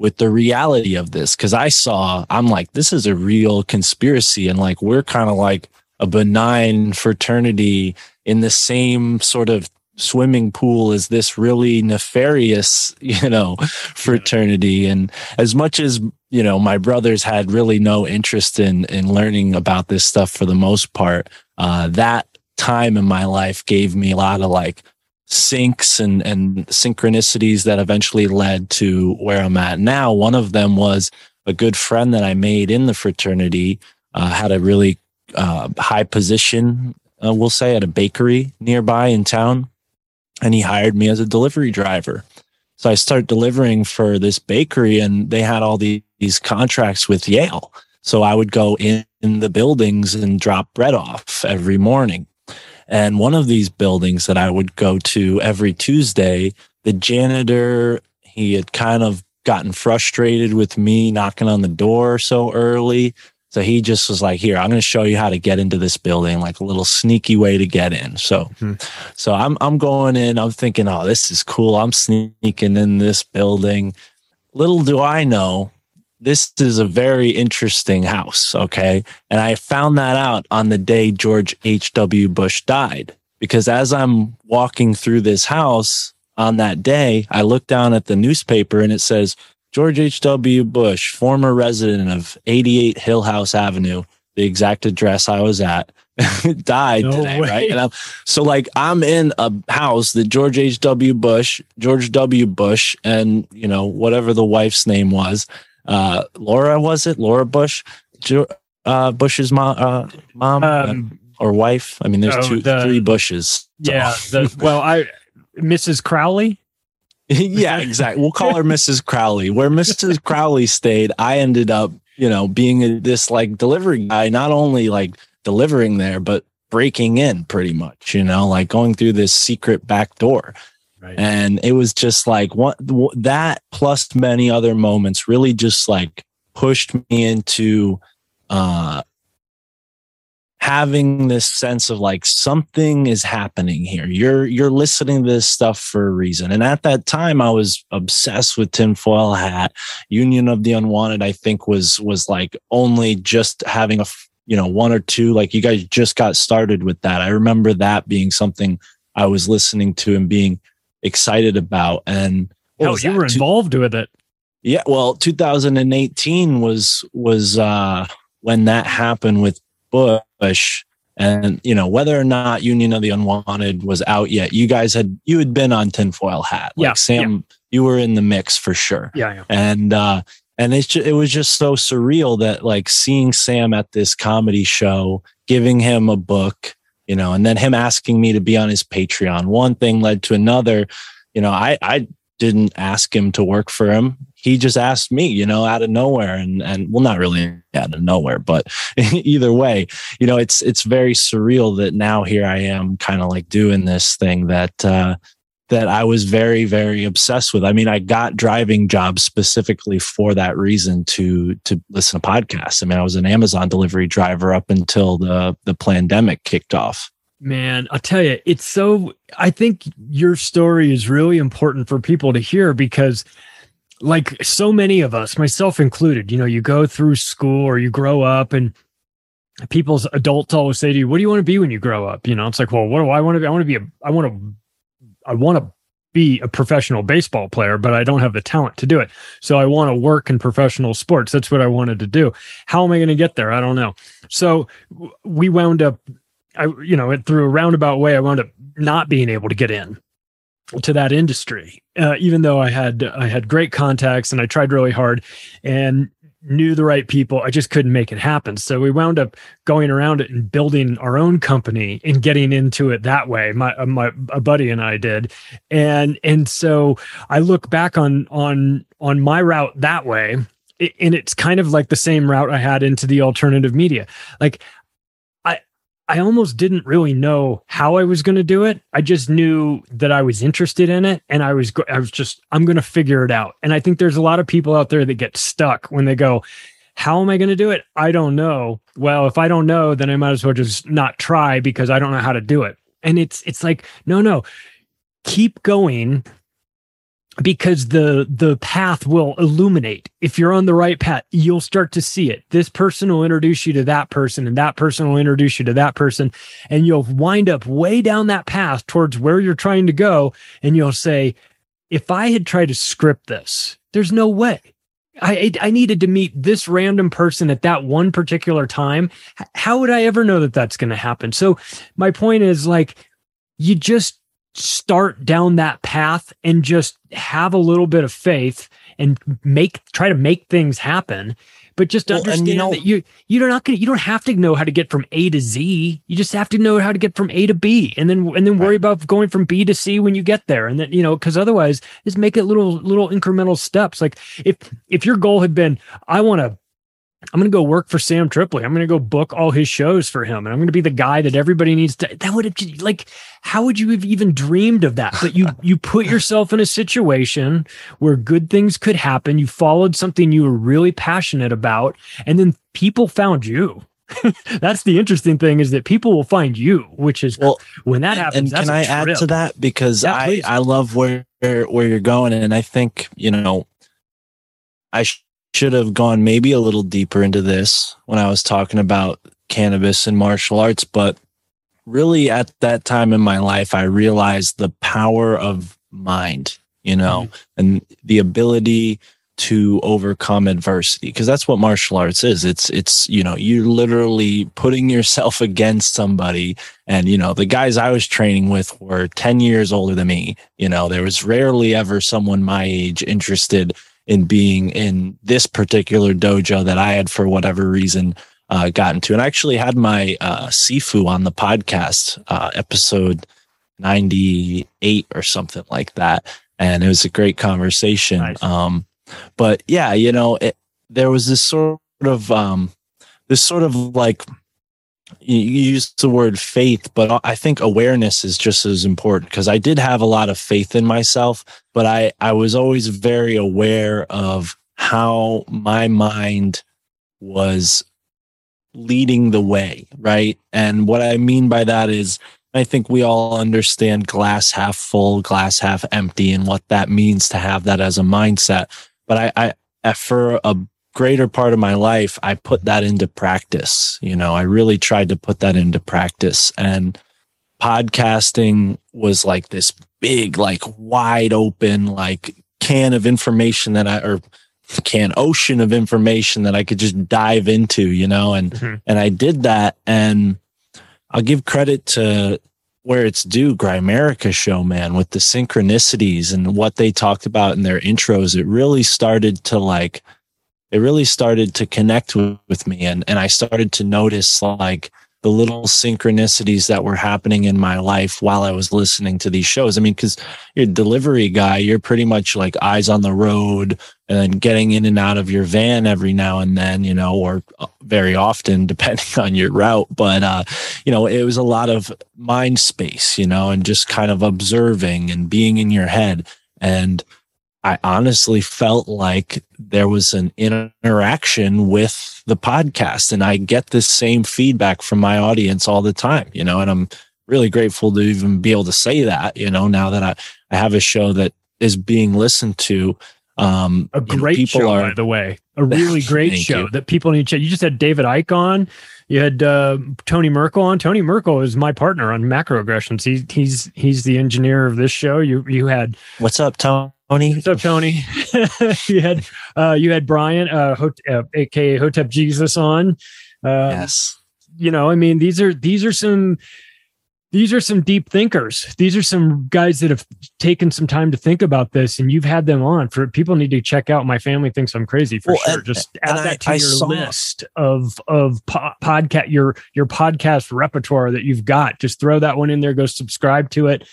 with the reality of this cuz I saw I'm like this is a real conspiracy and like we're kind of like a benign fraternity in the same sort of swimming pool is this really nefarious, you know, fraternity. And as much as, you know, my brothers had really no interest in, in learning about this stuff for the most part, uh, that time in my life gave me a lot of like syncs and, and synchronicities that eventually led to where I'm at now. One of them was a good friend that I made in the fraternity, uh, had a really uh, high position, uh, we'll say, at a bakery nearby in town and he hired me as a delivery driver. So I started delivering for this bakery and they had all these contracts with Yale. So I would go in, in the buildings and drop bread off every morning. And one of these buildings that I would go to every Tuesday, the janitor, he had kind of gotten frustrated with me knocking on the door so early. So he just was like, here, I'm going to show you how to get into this building, like a little sneaky way to get in. So, mm-hmm. so I'm, I'm going in, I'm thinking, oh, this is cool. I'm sneaking in this building. Little do I know, this is a very interesting house. Okay. And I found that out on the day George H.W. Bush died, because as I'm walking through this house on that day, I look down at the newspaper and it says, George H.W. Bush, former resident of 88 Hillhouse Avenue, the exact address I was at, died No today, way. right? And I'm, so like I'm in a house that George H. W. Bush, George W. Bush, and you know whatever the wife's name was, uh, Laura was it? Laura Bush, uh, Bush's mom, uh, mom Um, or wife. I mean, there's oh, two, the- three Bushes. So- Yeah. The, well, I Mrs. Crowley. yeah, exactly. We'll call her Mrs. Crowley. Where Mrs. Crowley stayed, I ended up, you know, being a, this like delivery guy, not only like delivering there, but breaking in pretty much, you know, like going through this secret back door. Right. And it was just like what that plus many other moments really just like pushed me into uh having this sense of like something is happening here. You're you're listening to this stuff for a reason. And at that time I was obsessed with tinfoil hat. Union of the Unwanted, I think was was like only just having a you know one or two like you guys just got started with that. I remember that being something I was listening to and being excited about. And was you were Two- involved with it. yeah, well, 2018 was was uh when that happened with Bush and you know whether or not Union of the Unwanted was out yet. You guys had you had been on tinfoil hat. Like Yeah, Sam, you were in the mix for sure. Yeah, yeah. And uh and it's ju- it was just so surreal that like seeing Sam at this comedy show, giving him a book, you know, and then him asking me to be on his Patreon. One thing led to another. You know, I I didn't ask him to work for him. He just asked me, you know, out of nowhere and and well not really out of nowhere, but either way, you know, it's it's very surreal that now here I am kind of like doing this thing that uh that I was very very obsessed with. I mean, I got driving jobs specifically for that reason to to listen to podcasts. I mean, I was an Amazon delivery driver up until the the pandemic kicked off. Man, I'll tell you, it's so. I think your story is really important for people to hear because, like so many of us, myself included, you know, you go through school or you grow up and people's adults always say to you, What do you want to be when you grow up? You know, it's like, Well, what do I want to be? I want to be a, I want to, I want to be a professional baseball player, but I don't have the talent to do it. So I want to work in professional sports. That's what I wanted to do. How am I going to get there? I don't know. So we wound up I, you know, it through a roundabout way, I wound up not being able to get in to that industry, uh, even though I had I had great contacts and I tried really hard and knew the right people. I just couldn't make it happen. So we wound up going around it and building our own company and getting into it that way. My uh, my a buddy and I did, and and so I look back on on on my route that way. And it's kind of like the same route I had into the alternative media. Like I almost didn't really know how I was going to do it. I just knew that I was interested in it and I was go- I was just I'm going to figure it out. And I think there's a lot of people out there that get stuck when they go, "How am I going to do it? I don't know." Well, if I don't know, then I might as well just not try because I don't know how to do it. And it's it's like, "No, no. Keep going because the the path will illuminate if you're on the right path you'll start to see it this person will introduce you to that person and that person will introduce you to that person and you'll wind up way down that path towards where you're trying to go and you'll say if i had tried to script this there's no way I, I needed to meet this random person at that one particular time. How would I ever know that that's going to happen? So my point is like, you just start down that path and just have a little bit of faith and make try to make things happen. But just Well, and you understand know- that you you're not gonna you don't have to know how to get from a to z. You just have to know how to get from a to b and then and then worry about going from b to c when you get there. And then you know because otherwise just make it little little incremental steps. Like if if your goal had been i want to I'm going to go work for Sam Tripoli. I'm going to go book all his shows for him. And I'm going to be the guy that everybody needs to, that would have like, how would you have even dreamed of that? But you, you put yourself in a situation where good things could happen. You followed something you were really passionate about and then people found you. that's the interesting thing is that people will find you, which is Well, when that happens. and can I add to that because Yeah, I please. I love where where you're going, and I think you know I sh- should have gone maybe a little deeper into this when I was talking about cannabis and martial arts, but really at that time in my life, I realized the power of mind, you know, mm-hmm. and the ability to overcome adversity because that's what martial arts is. It's it's you know you're literally putting yourself against somebody and you know the guys i was training with were 10 years older than me. You know there was rarely ever someone my age interested in being in this particular dojo that i had for whatever reason uh, gotten to. And i actually had my uh, sifu on the podcast uh, episode 98 or something like that. And it was a great conversation. Nice. um but yeah, you know, it, there was this sort of um, this sort of like you use the word faith, but I think awareness is just as important because I did have a lot of faith in myself, but I I was always very aware of how my mind was leading the way, right? And what I mean by that is I think we all understand glass half full, glass half empty, and what that means to have that as a mindset but I, I for a greater part of my life, I put that into practice. You know, I really tried to put that into practice and podcasting was like this big, like wide open, like can of information that I, or can ocean of information that I could just dive into, you know, and, mm-hmm. and I did that. And I'll give credit to where it's due Grimerica show, man, with the synchronicities and what they talked about in their intros. It really started to like, it really started to connect with, me. And, and I started to notice like the little synchronicities that were happening in my life while I was listening to these shows. I mean, because you're a delivery guy, you're pretty much like eyes on the road and getting in and out of your van every now and then, you know, or uh, very often, depending on your route. But, uh, you know, it was a lot of mind space, you know, and just kind of observing and being in your head. And I honestly felt like there was an interaction with the podcast and I get this same feedback from my audience all the time, you know, and I'm really grateful to even be able to say that, you know, now that I, I have a show that is being listened to. Um, a great know, show, are, by the way, a really great show you. that people need to check. You just had David Icke on. You had uh, Tony Merkel on. Tony Merkel is my partner on macroaggressions. He, he's he's the engineer of this show. You you had what's up, Tony? Tony. What's up, Tony? you had uh, you had Brian, uh, Hot- uh, aka Hotep Jesus, on. Uh, yes. You know, I mean, these are these are some these are some deep thinkers. These are some guys that have taken some time to think about this, and you've had them on. For people need to check out. My family thinks I'm crazy for well, sure. And, Just add that I, to I your saw, list of of po- podcast your your podcast repertoire that you've got. Just throw that one in there. Go subscribe to it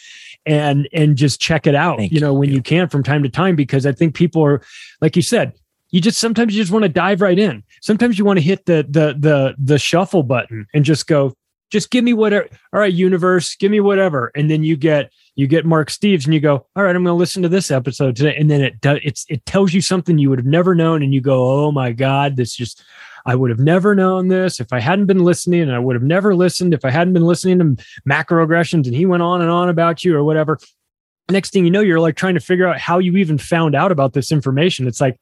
and and just check it out Thank you know when you. you can from time to time because i think people are like you said you just sometimes you just want to dive right in. Sometimes you want to hit the the the the shuffle button and just go just give me whatever all right universe give me whatever. And then you get you get mark steves and you go all right i'm going to listen to this episode today. And then it does it's it tells you something you would have never known and you go oh my god this just I would have never known this if I hadn't been listening, and I would have never listened if I hadn't been listening to macroaggressions. And he went on and on about you or whatever. Next thing you know, you're like trying to figure out how you even found out about this information. It's like,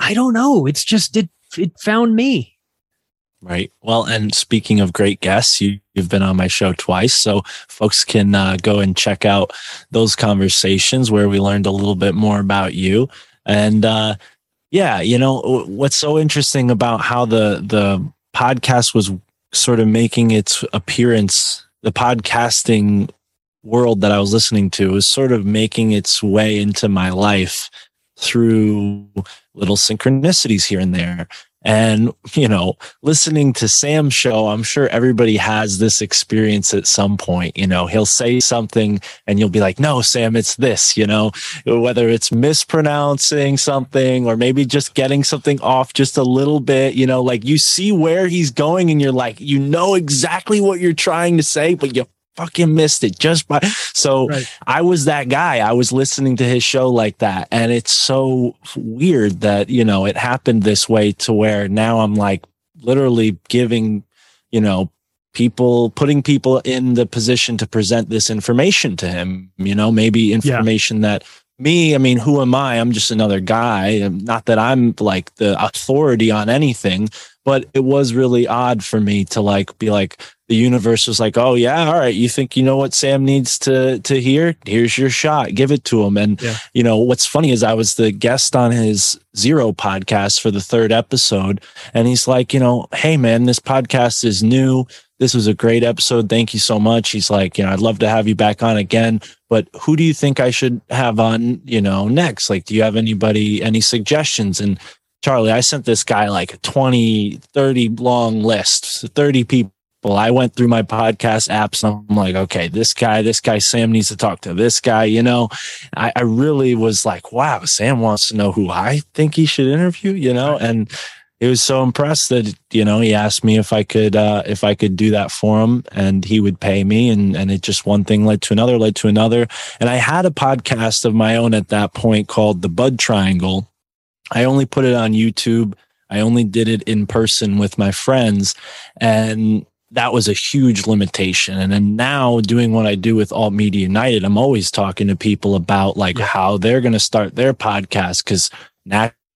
I don't know. It's just it it found me. Right. Well, and speaking of great guests, you, you've been on my show twice. So folks can uh, go and check out those conversations where we learned a little bit more about you. And uh, yeah, you know what's so interesting about how the the podcast was sort of making its appearance, the podcasting world that I was listening to was sort of making its way into my life through little synchronicities here and there. And, you know, listening to Sam's show, I'm sure everybody has this experience at some point. You know, he'll say something and you'll be like, no, Sam, it's this, you know, whether it's mispronouncing something or maybe just getting something off just a little bit, you know, like you see where he's going and you're like, you know exactly what you're trying to say, but you fucking missed it just by so right. I was that guy. I was listening to his show like that. And it's so weird that, you know, it happened this way to where now I'm like literally giving, you know, people putting people in the position to present this information to him, you know, maybe information yeah. that me, I mean, who am I? I'm just another guy. Not that I'm like the authority on anything, but it was really odd for me to like be like, the universe was like, "Oh yeah, all right, you think you know what Sam needs to to hear? Here's your shot. Give it to him." And yeah. you know, what's funny is I was the guest on his Zero podcast for the third episode, and he's like, "You know, hey man, this podcast is new. This was a great episode. Thank you so much." He's like, "You know, I'd love to have you back on again, but who do you think I should have on, you know, next? Like, do you have anybody any suggestions?" And Charlie, I sent this guy like a 20, 30 long list, 30 people I went through my podcast apps and I'm like, okay, this guy, this guy, Sam needs to talk to this guy. You know, I, I really was like, wow, Sam wants to know who I think he should interview, you know, and he was so impressed that, you know, he asked me if I could, uh, if I could do that for him and he would pay me. And, and it just one thing led to another, led to another. And I had a podcast of my own at that point called the Bud Triangle. I only put it on YouTube. I only did it in person with my friends. And that was a huge limitation. And then now doing what I do with Alt Media United, I'm always talking to people about like yeah. how they're going to start their podcast because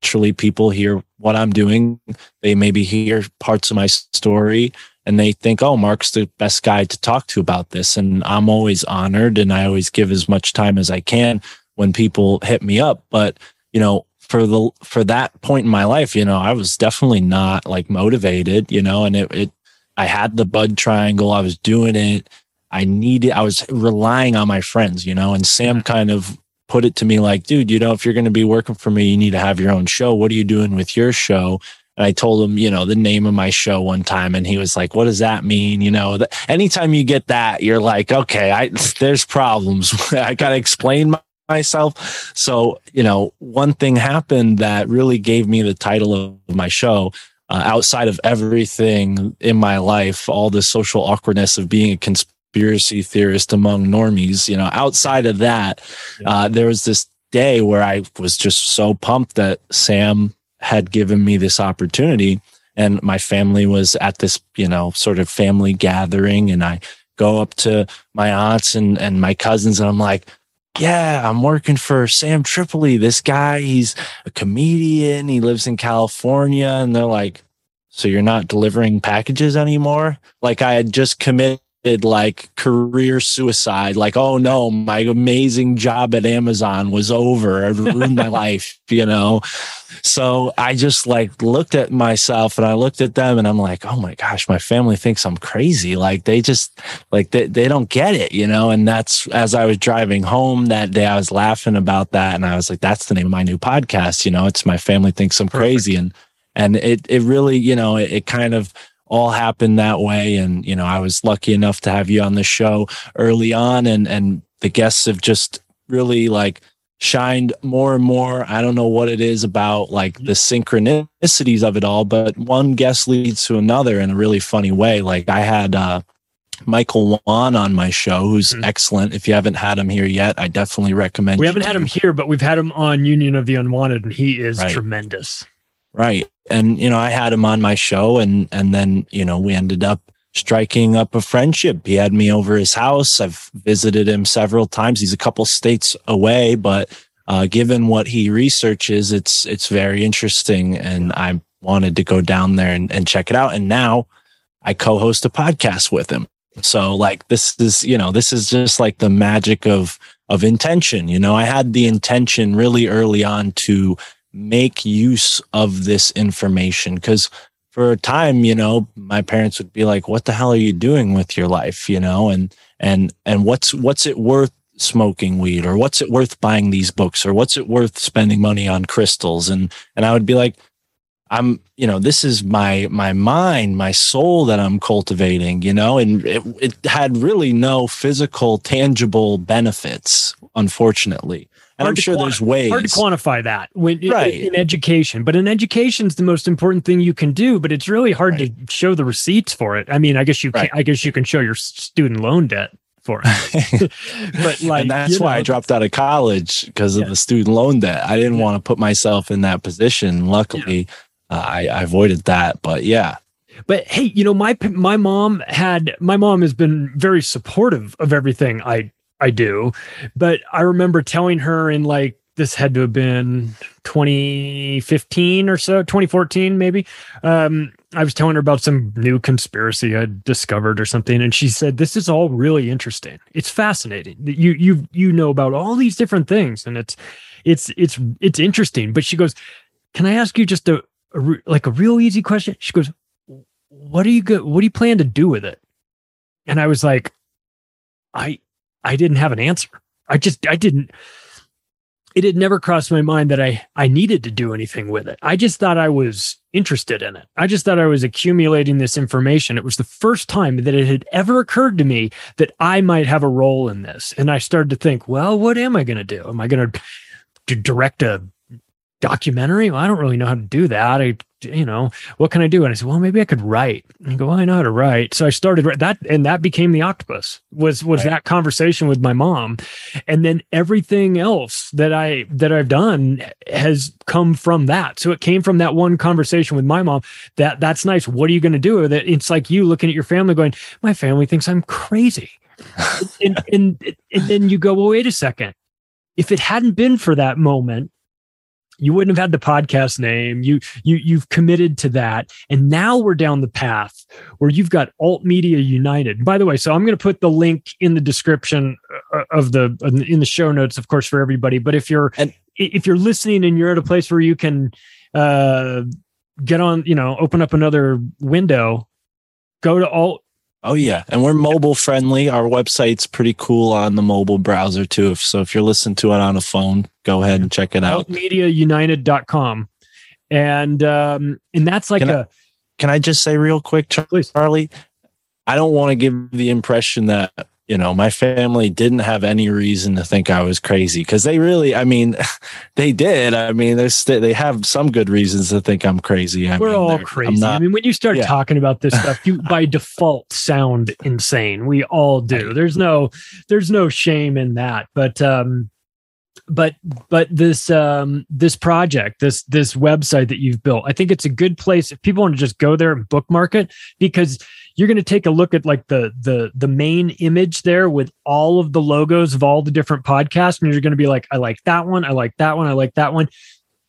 naturally people hear what I'm doing. They maybe hear parts of my story and they think, oh, Mark's the best guy to talk to about this. And I'm always honored and I always give as much time as I can when people hit me up. But, you know, for the for that point in my life, you know, I was definitely not like motivated, you know, and it, it I had the bud triangle. I was doing it. I needed, I was relying on my friends, you know, and Sam mm-hmm. kind of put it to me like, dude, you know, if you're going to be working for me, you need to have your own show. What are you doing with your show? And I told him, you know, the name of my show one time. And he was like, what does that mean? You know, the, anytime you get that, you're like, okay, I, there's problems. I got to explain my, myself. So, you know, one thing happened that really gave me the title of my show uh, outside of everything in my life, all the social awkwardness of being a conspiracy theorist among normies, you know, outside of that, uh, there was this day where I was just so pumped that Sam had given me this opportunity and my family was at this, you know, sort of family gathering and I go up to my aunts and, and my cousins and I'm like, yeah, I'm working for Sam Tripoli. This guy, he's a comedian. He lives in California. And they're like, so you're not delivering packages anymore? Like I had just committed like career suicide. Like, oh no, my amazing job at Amazon was over. i ruined my life, you know? So I just like looked at myself and I looked at them and I'm like, oh my gosh, my family thinks I'm crazy. Like they just like they, they don't get it, you know? And that's as I was driving home that day, I was laughing about that. And I was like, that's the name of my new podcast. You know, it's my family thinks I'm crazy. And and it it really, you know, it, it kind of all happened that way. And, you know, I was lucky enough to have you on the show early on and and the guests have just really like shined more and more. I don't know what it is about like the synchronicities of it all, but one guest leads to another in a really funny way. Like I had uh, Michael Wan on my show, who's mm-hmm. excellent. If you haven't had him here yet, I definitely recommend. We haven't had him here, but we've had him on Union of the Unwanted, and he is right. tremendous. Right, and you know, I had him on my show, and and then you know, we ended up striking up a friendship. He had me over his house. I've visited him several times. He's a couple states away, but uh, given what he researches, it's it's very interesting, and I wanted to go down there and, and check it out. And now I co-host a podcast with him. So like this is you know this is just like the magic of of intention. You know, I had the intention really early on to make use of this information because for a time, you know, my parents would be like, "What the hell are you doing with your life?" You know, and and and what's what's it worth smoking weed, or what's it worth buying these books, or what's it worth spending money on crystals? And and I would be like, I'm, you know, this is my my mind, my soul that I'm cultivating, you know, and it, it had really no physical, tangible benefits, unfortunately. And I'm sure there's ways hard to quantify that when right. in, in education. But in education is the most important thing you can do. But it's really hard right. to show the receipts for it. I mean, I guess you right. can. I guess you can show your student loan debt for it. but like, and that's why know. I dropped out of college because of the student loan debt. I didn't yeah. want to put myself in that position. Luckily, yeah. uh, I, I avoided that. But yeah, but hey, you know, my my mom had my mom has been very supportive of everything I I do. But I remember telling her in like this had to have been 2015 or so, 2014 maybe. Um, I was telling her about some new conspiracy I'd discovered or something, and she said, "This is all really interesting. It's fascinating. You you you know about all these different things, and it's it's it's it's interesting." But she goes, "Can I ask you just a, a like a real easy question?" She goes, "What are you go- What do you plan to do with it?" And I was like, "I I didn't have an answer. I just I didn't." it had never crossed my mind that I I needed to do anything with it. I just thought I was interested in it. I just thought I was accumulating this information. It was the first time that it had ever occurred to me that I might have a role in this. And I started to think, well, what am I going to do? Am I going to direct a documentary? Well, I don't really know how to do that. I you know, what can I do? And I said, well, maybe I could write. And I go, well, I know how to write. So I started that, and that became the octopus. Was was right. that conversation with my mom, and then everything else that I that I've done has come from that. So it came from that one conversation with my mom. That that's nice. What are you going to do with it? It's like you looking at your family, going, my family thinks I'm crazy, and, and and then you go, well, wait a second. If it hadn't been for that moment, you wouldn't have had the podcast name. You you you've committed to that. And now we're down the path where you've got alt media united. By the way so i'm going to put the link in the description uh, of the in the show notes of course for everybody. But if you're and if you're listening and you're at a place where you can uh get on you know open up another window go to alt Oh yeah, and we're mobile friendly. Our website's pretty cool on the mobile browser too. So if you're listening to it on a phone, go ahead and check it out. Mediaunited.com. And um and that's like can a I, Can I just say real quick, Charlie? Charlie? I don't want to give the impression that you know my family didn't have any reason to think i was crazy because they really i mean they did. I mean there's st- they have some good reasons to think i'm crazy. I we're mean, all crazy. not, i mean when you start yeah. talking about this stuff you by default sound insane. We all do. There's no there's no shame in that. But um but but this um this project this this website that you've built i think it's a good place if people want to just go there and bookmark it because you're going to take a look at like the the the main image there with all of the logos of all the different podcasts and you're going to be like i like that one i like that one i like that one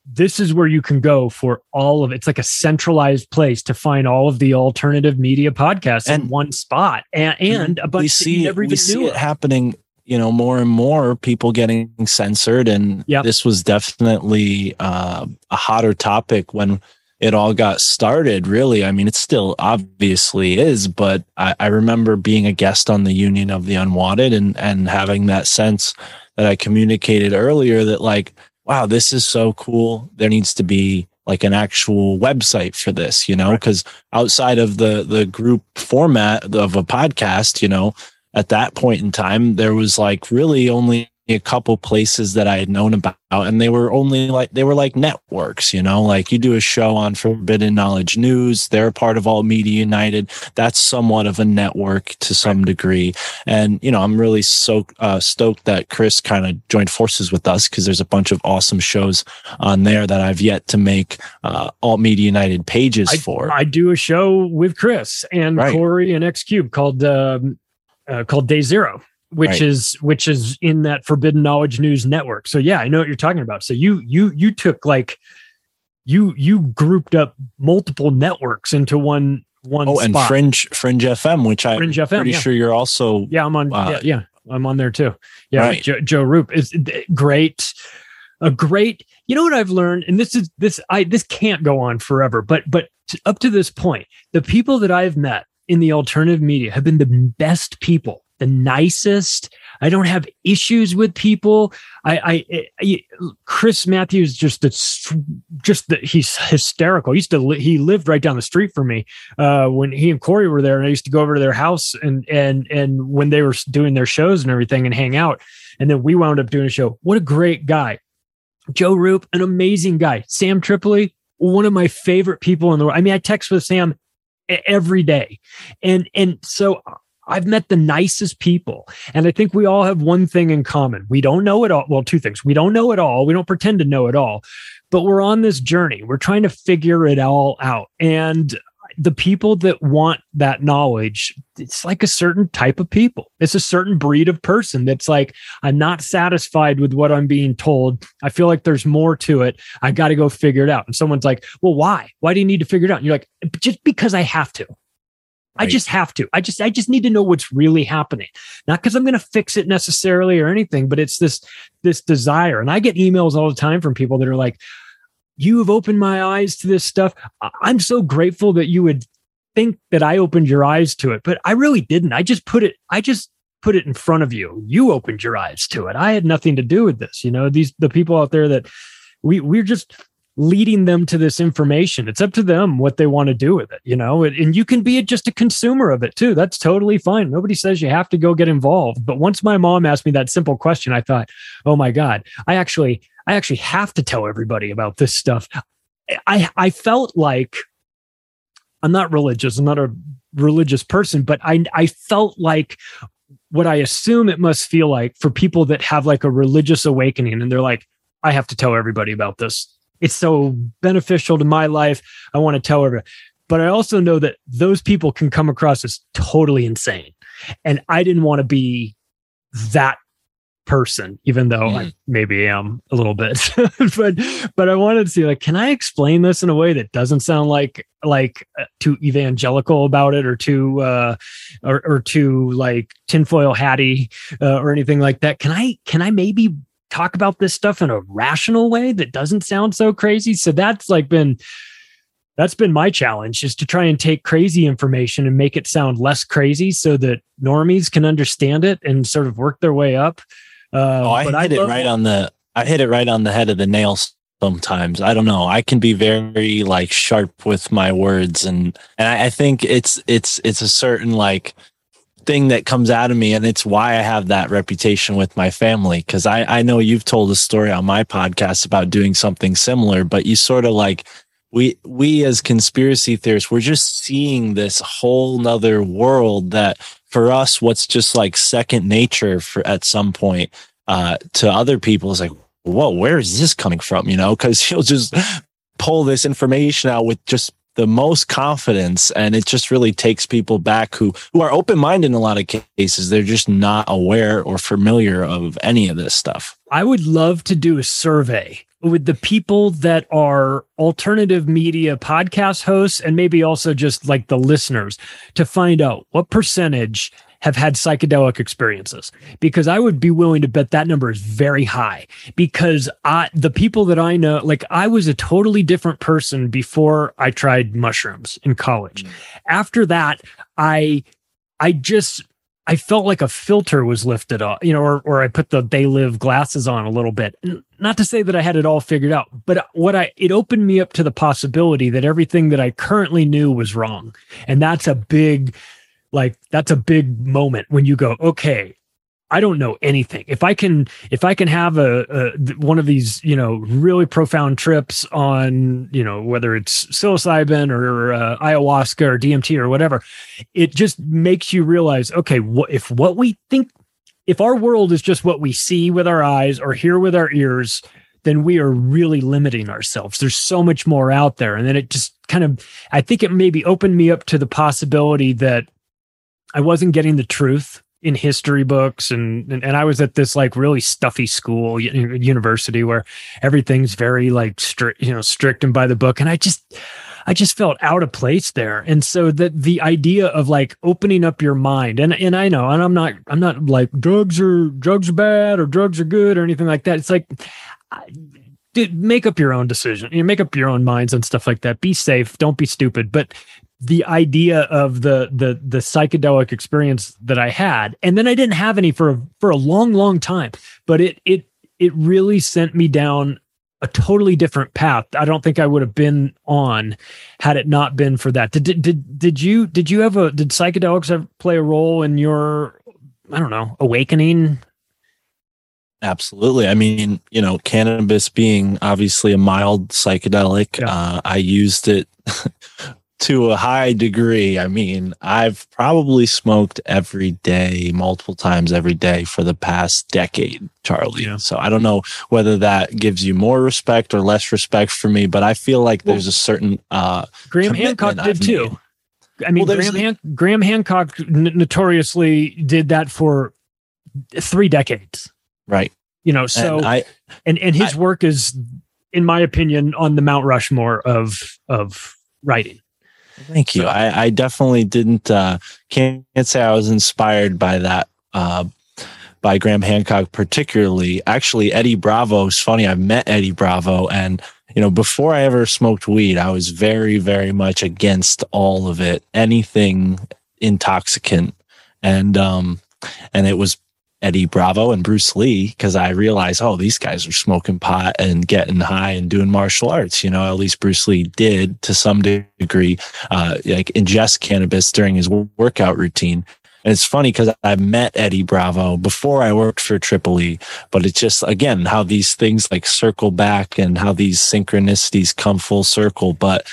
this is where you can go for all of it's like a centralized place to find all of the alternative media podcasts and, in one spot and, and a bunch we see, it, we see it happening you know more and more people getting censored and yep. this was definitely uh, a hotter topic when it all got started really. I mean it still obviously is but I, I, remember being a guest on the union of the unwanted and and having that sense that i communicated earlier that like wow this is so cool. There needs to be like an actual website for this you know because outside of the the group format of a podcast you know at that point in time there was like really only a couple places that I had known about, and they were only like they were like networks, you know, like you do a show on Forbidden Knowledge News, they're part of Alt Media United. That's somewhat of a network to some degree, and you know, I'm really so uh, stoked that Chris kind of joined forces with us because there's a bunch of awesome shows on there that I've yet to make uh, Alt Media United pages I, for. I do a show with Chris and right. Corey and X Cube called um, uh, called Day Zero which right. is which is in that forbidden knowledge news network so yeah i know what you're talking about so you you you took like you you grouped up multiple networks into one one oh spot. And fringe fringe fm which i'm fringe FM, pretty yeah. sure you're also yeah i'm on uh, yeah, yeah i'm on there too yeah right. joe, joe roop is great a great you know what i've learned and this is this i this can't go on forever but but up to this point the people that i've met in the alternative media have been the best people the nicest. I don't have issues with people. I, I, I Chris Matthews just it's just that he's hysterical. He used to he lived right down the street from me uh, when he and Corey were there, and I used to go over to their house and and and when they were doing their shows and everything and hang out. And then we wound up doing a show. What a great guy, Joe Roop, an amazing guy. Sam Tripoli, one of my favorite people in the world. I mean, I text with Sam every day, and and so I've met the nicest people. And I think we all have one thing in common. We don't know it all. Well, two things. We don't know it all. We don't pretend to know it all, but we're on this journey. We're trying to figure it all out. And the people that want that knowledge, it's like a certain type of people. It's a certain breed of person that's like, I'm not satisfied with what I'm being told. I feel like there's more to it. I got to go figure it out. And someone's like, Well, why? Why do you need to figure it out? And you're like, Just because I have to. I just have to. I just I just need to know what's really happening. Not because I'm going to fix it necessarily or anything, but it's this this desire. And I get emails all the time from people that are like, "You have opened my eyes to this stuff. I'm so grateful that you would think that I opened your eyes to it, but I really didn't. I just put it I just put it in front of you. You opened your eyes to it. I had nothing to do with this. You know, these the people out there that we we're just leading them to this information. It's up to them what they want to do with it, you know, and you can be just a consumer of it too. That's totally fine. Nobody says you have to go get involved. But once my mom asked me that simple question, I thought, oh my God, I actually, I actually have to tell everybody about this stuff. I, I felt like I'm not religious. I'm not a religious person, but I, I felt like what I assume it must feel like for people that have like a religious awakening and they're like, I have to tell everybody about this it's so beneficial to my life. I want to tell her. But I also know that those people can come across as totally insane. And I didn't want to be that person, even though mm. I maybe am a little bit. but but I wanted to see like, can I explain this in a way that doesn't sound like like uh, too evangelical about it or too uh or, or too like tinfoil hatty uh, or anything like that? Can I can I maybe talk about this stuff in a rational way that doesn't sound so crazy. So that's like been that's been my challenge is to try and take crazy information and make it sound less crazy so that normies can understand it and sort of work their way up. Uh, oh, I hit I it right on the I hit it right on the head of the nail sometimes. I don't know. I can be very like sharp with my words and and I, I think it's it's it's a certain like thing that comes out of me and it's why I have that reputation with my family because I, I know you've told a story on my podcast about doing something similar but you sort of like we we as conspiracy theorists we're just seeing this whole nother world that for us what's just like second nature for at some point uh to other people is like whoa where is this coming from? You know because he'll just pull this information out with just the most confidence and it just really takes people back who who are open-minded in a lot of cases. They're just not aware or familiar of any of this stuff. I would love to do a survey with the people that are alternative media podcast hosts and maybe also just like the listeners to find out what percentage have had psychedelic experiences because I would be willing to bet that number is very high because I, the people that I know, like I was a totally different person before I tried mushrooms in college. Mm. After that, I, I just, I felt like a filter was lifted off, you know, or, or I put the they live glasses on a little bit. Not to say that I had it all figured out, but what I, it opened me up to the possibility that everything that I currently knew was wrong. And that's a big, like that's a big moment when you go okay I don't know anything. If I can, if I can have a, a, one of these, you know, really profound trips on, you know, whether it's psilocybin or uh, ayahuasca or DMT or whatever, it just makes you realize, okay, what if what we think, if our world is just what we see with our eyes or hear with our ears, then we are really limiting ourselves. There's so much more out there, and then it just kind of, I think it maybe opened me up to the possibility that I wasn't getting the truth in history books and, and, and I was at this like really stuffy school university where everything's very like strict you know strict and by the book. And I just I just felt out of place there. And so that the idea of like opening up your mind and and I know and I'm not I'm not like drugs are drugs are bad or drugs are good or anything like that. It's like dude, make up your own decision you know, make up your own minds and stuff like that. Be safe. Don't be stupid. But the idea of the the the psychedelic experience that I had, and then I didn't have any for for a long, long time. But it it it really sent me down a totally different path. I don't think I would have been on had it not been for that. Did did did you did you have a did psychedelics ever play a role in your I don't know awakening? Absolutely. I mean, you know, cannabis being obviously a mild psychedelic, yeah. uh, I used it to a high degree. I mean, I've probably smoked every day, multiple times every day for the past decade, Charlie. Yeah. So I don't know whether that gives you more respect or less respect for me, but I feel like there's a certain uh Graham Hancock did I've too. Made. I mean, Well, Graham, Han- Graham Hancock n- notoriously did that for three decades. Right. You know, so And I and and his work is, in my opinion, on the Mount Rushmore of of writing. Thank you. I, I definitely didn't uh can't say I was inspired by that uh by Graham Hancock particularly. Actually, Eddie Bravo is funny. I met Eddie Bravo and you know, before I ever smoked weed, I was very, very much against all of it, anything intoxicant. And um and it was Eddie Bravo and Bruce Lee because I realized, oh, these guys are smoking pot and getting high and doing martial arts. You know, at least Bruce Lee did to some degree, uh, like ingest cannabis during his workout routine. And it's funny because I met Eddie Bravo before I worked for Triple E, but it's just again how these things like circle back and how these synchronicities come full circle. But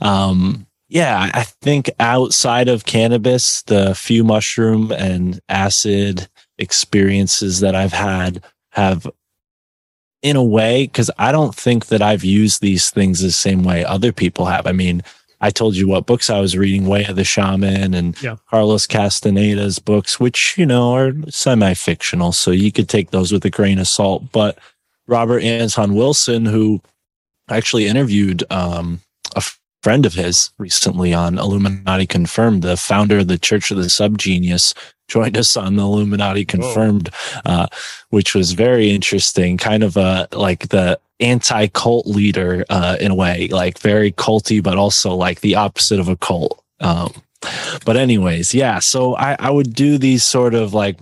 um, yeah, I think outside of cannabis, the few mushroom and acid experiences that I've had have in a way because I don't think that I've used these things the same way other people have. I mean, I told you what books I was reading, Way of the Shaman and Yeah. Carlos Castaneda's books, which, you know, are semi fictional. So you could take those with a grain of salt. But Robert Anton Wilson, who actually interviewed um, a friend of his recently on Illuminati Confirmed, the founder of the Church of the Subgenius, joined us on the Illuminati Confirmed, uh, which was very interesting. Kind of uh, like the anti cult leader uh, in a way, like very culty, but also like the opposite of a cult. Um, but anyways, yeah. So I, I would do these sort of like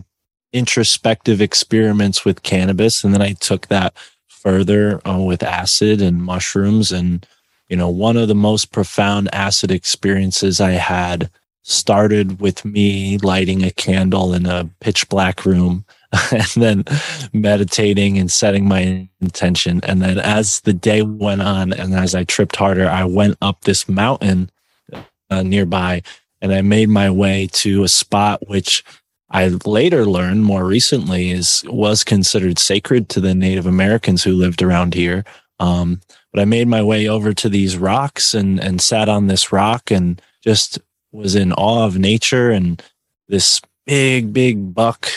introspective experiments with cannabis, and then I took that further uh, with acid and mushrooms. And you know, one of the most profound acid experiences I had started with me lighting a candle in a pitch black room and then meditating and setting my intention. And then as the day went on and as I tripped harder, I went up this mountain uh, nearby and I made my way to a spot which I later learned more recently is was considered sacred to the Native Americans who lived around here. Um, but I made my way over to these rocks and and sat on this rock and just was in awe of nature and this big big buck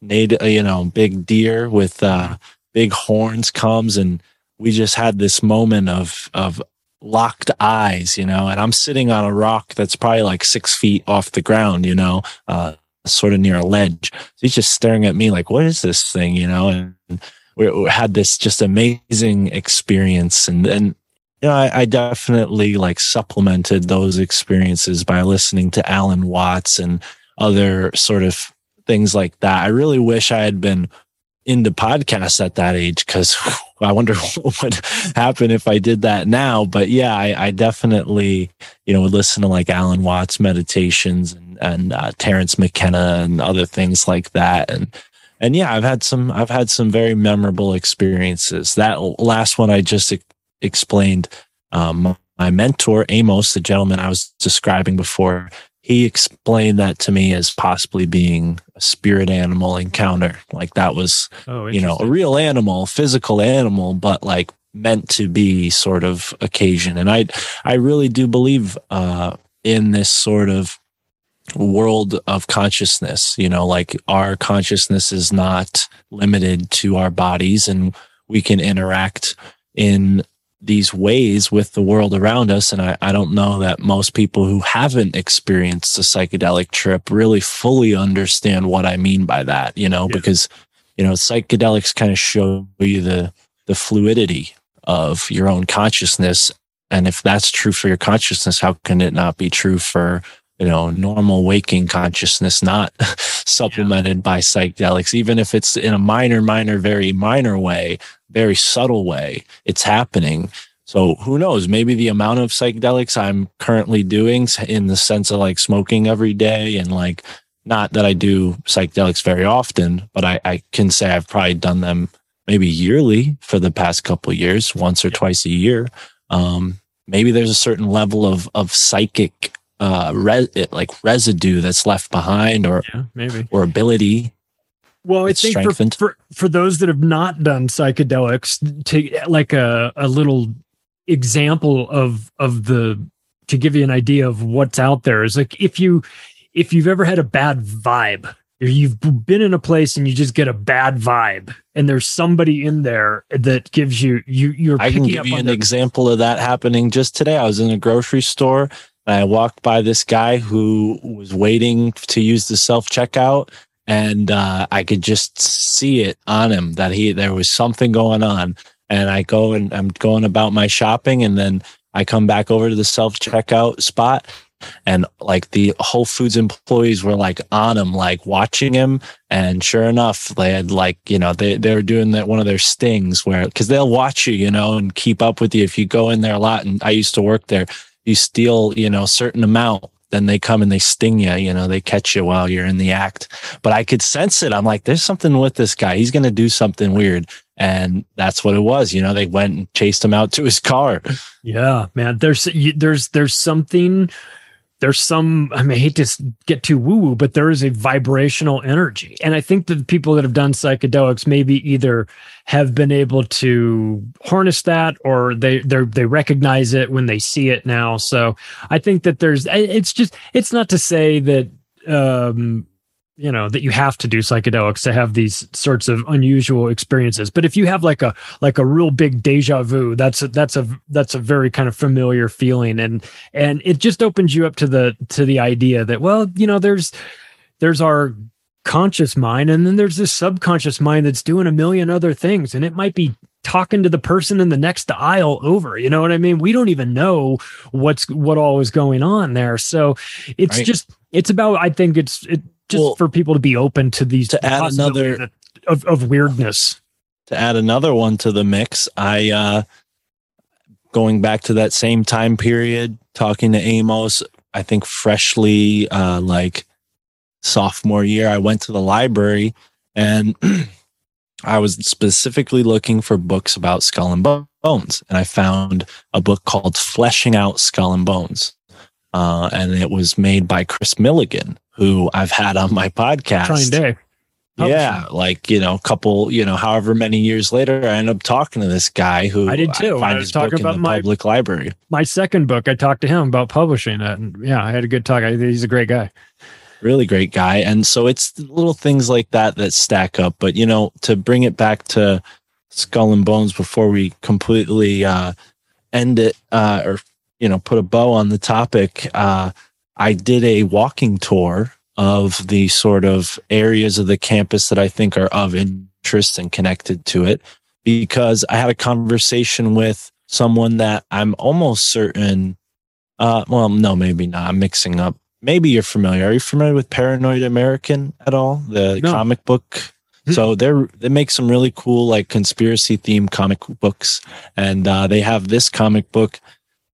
native you know big deer with uh big horns comes and we just had this moment of of locked eyes you know and i'm sitting on a rock that's probably like six feet off the ground you know uh sort of near a ledge. So he's just staring at me like what is this thing? You know and we, had this just amazing experience and and you know, I, I definitely like supplemented those experiences by listening to Alan Watts and other sort of things like that. I really wish I had been into podcasts at that age because I wonder what would happen if I did that now. But yeah, I, I definitely, you know, would listen to like Alan Watts meditations and, and uh, Terence McKenna and other things like that. And and yeah, I've had some I've had some very memorable experiences. That last one I just ex- explained, um, my mentor Amos, the gentleman I was describing before, he explained that to me as possibly being a spirit animal encounter. Like that was, Oh, you know, a real animal, physical animal, but like meant to be sort of occasion. And I, I really do believe uh, in this sort of world of consciousness. You know, like our consciousness is not limited to our bodies, and we can interact in these ways with the world around us. And I, I don't know that most people who haven't experienced a psychedelic trip really fully understand what I mean by that, you know, because, you know, psychedelics kind of show you the, the fluidity of your own consciousness. And if that's true for your consciousness, how can it not be true for, you know, normal waking consciousness, not supplemented by psychedelics, even if it's in a minor, minor, very minor way, very subtle way, it's happening. So who knows? Maybe the amount of psychedelics I'm currently doing in the sense of like smoking every day and like not that I do psychedelics very often, but I, I can say I've probably done them maybe yearly for the past couple of years, once or twice a year. Um, maybe there's a certain level of of psychic uh re- like residue that's left behind or yeah, maybe or ability well i think for, for for those that have not done psychedelics to like a, a little example of of the to give you an idea of what's out there is like if you if you've ever had a bad vibe or you've been in a place and you just get a bad vibe and there's somebody in there that gives you you you're I can give you an the- example of that happening just today. I was in a grocery store I walked by this guy who was waiting to use the self checkout and uh, I could just see it on him that he there was something going on and I go and I'm going about my shopping and then I come back over to the self checkout spot and like the Whole Foods employees were like on him, like watching him. And sure enough, they had like, you know, they, they were doing that one of their stings where, cause they'll watch you, you know, and keep up with you. If you go in there a lot, and I used to work there, you steal, you know, a certain amount, then they come and they sting you, you know, they catch you while you're in the act. But I could sense it. I'm like, there's something with this guy. He's going to do something weird. And that's what it was. You know, they went and chased him out to his car. Yeah, man. There's, there's, there's something there's some I mean, I hate to get too woo woo, but there is a vibrational energy. And I think that people that have done psychedelics maybe either have been able to harness that or they they recognize it when they see it now. So I think that there's it's just it's not to say that um you know that you have to do psychedelics to have these sorts of unusual experiences. But if you have like a like a real big deja vu that's a that's a that's a very kind of familiar feeling. And and it just opens you up to the to the idea that well you know there's there's our conscious mind and then there's this subconscious mind that's doing a million other things. And it might be talking to the person in the next aisle over you know what i mean? We don't even know what's what all is going on there. So it's right. just it's about i think it's it just well, for people to be open to these to add another of, of weirdness. To add another one to the mix i uh going back to that same time period talking to amos i think freshly uh like sophomore year i went to the library and i was specifically looking for books about skull and bones and i found a book called fleshing out skull and bones uh, and it was made by chris millegan who I've had on my podcast. TrineDay. Yeah, like you know, a couple, you know, however many years later, I end up talking to this guy who I did too. I, I was talking about my public library. My second book, I talked to him about publishing it, and yeah, I had a good talk. I, he's a great guy, really great guy. And so it's little things like that that stack up. But you know, to bring it back to Skull and Bones before we completely uh, end it, uh, or you know, put a bow on the topic. Uh, I did a walking tour of the sort of areas of the campus that I think are of interest and connected to it because I had a conversation with someone that I'm almost certain uh well no maybe not I'm mixing up maybe you're familiar are you familiar with Paranoid American at all the no. comic book hmm. so they're they make some really cool like conspiracy themed comic books and uh, they have this comic book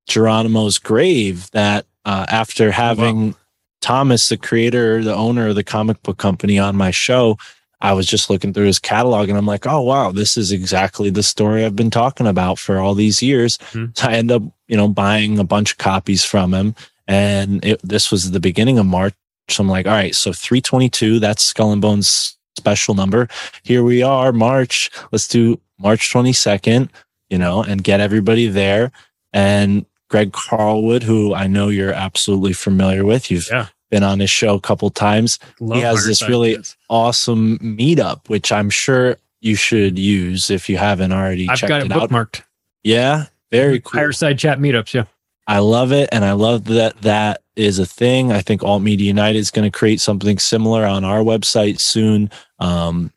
Geronimo's grave that uh, after having wow. Thomas, the creator, the owner of the comic book company, on my show. I was just looking through his catalog and I'm like, oh wow, this is exactly the story I've been talking about for all these years. Mm-hmm. So I end up, you know, buying a bunch of copies from him. And it, this was the beginning of March. So I'm like, all right, so 322, that's Skull and Bones special number. Here we are, March. Let's do March 22nd, you know, and get everybody there. And Greg Carlwood, who I know you're absolutely familiar with. You've yeah. been on his show a couple times. Love he has this really awesome meetup, which I'm sure you should use if you haven't already I've checked got it, it bookmarked. Out. Yeah, very cool. Higherside chat meetups. Yeah. I love it. And I love that that is a thing. I think Alt Media United is going to create something similar on our website soon. Um,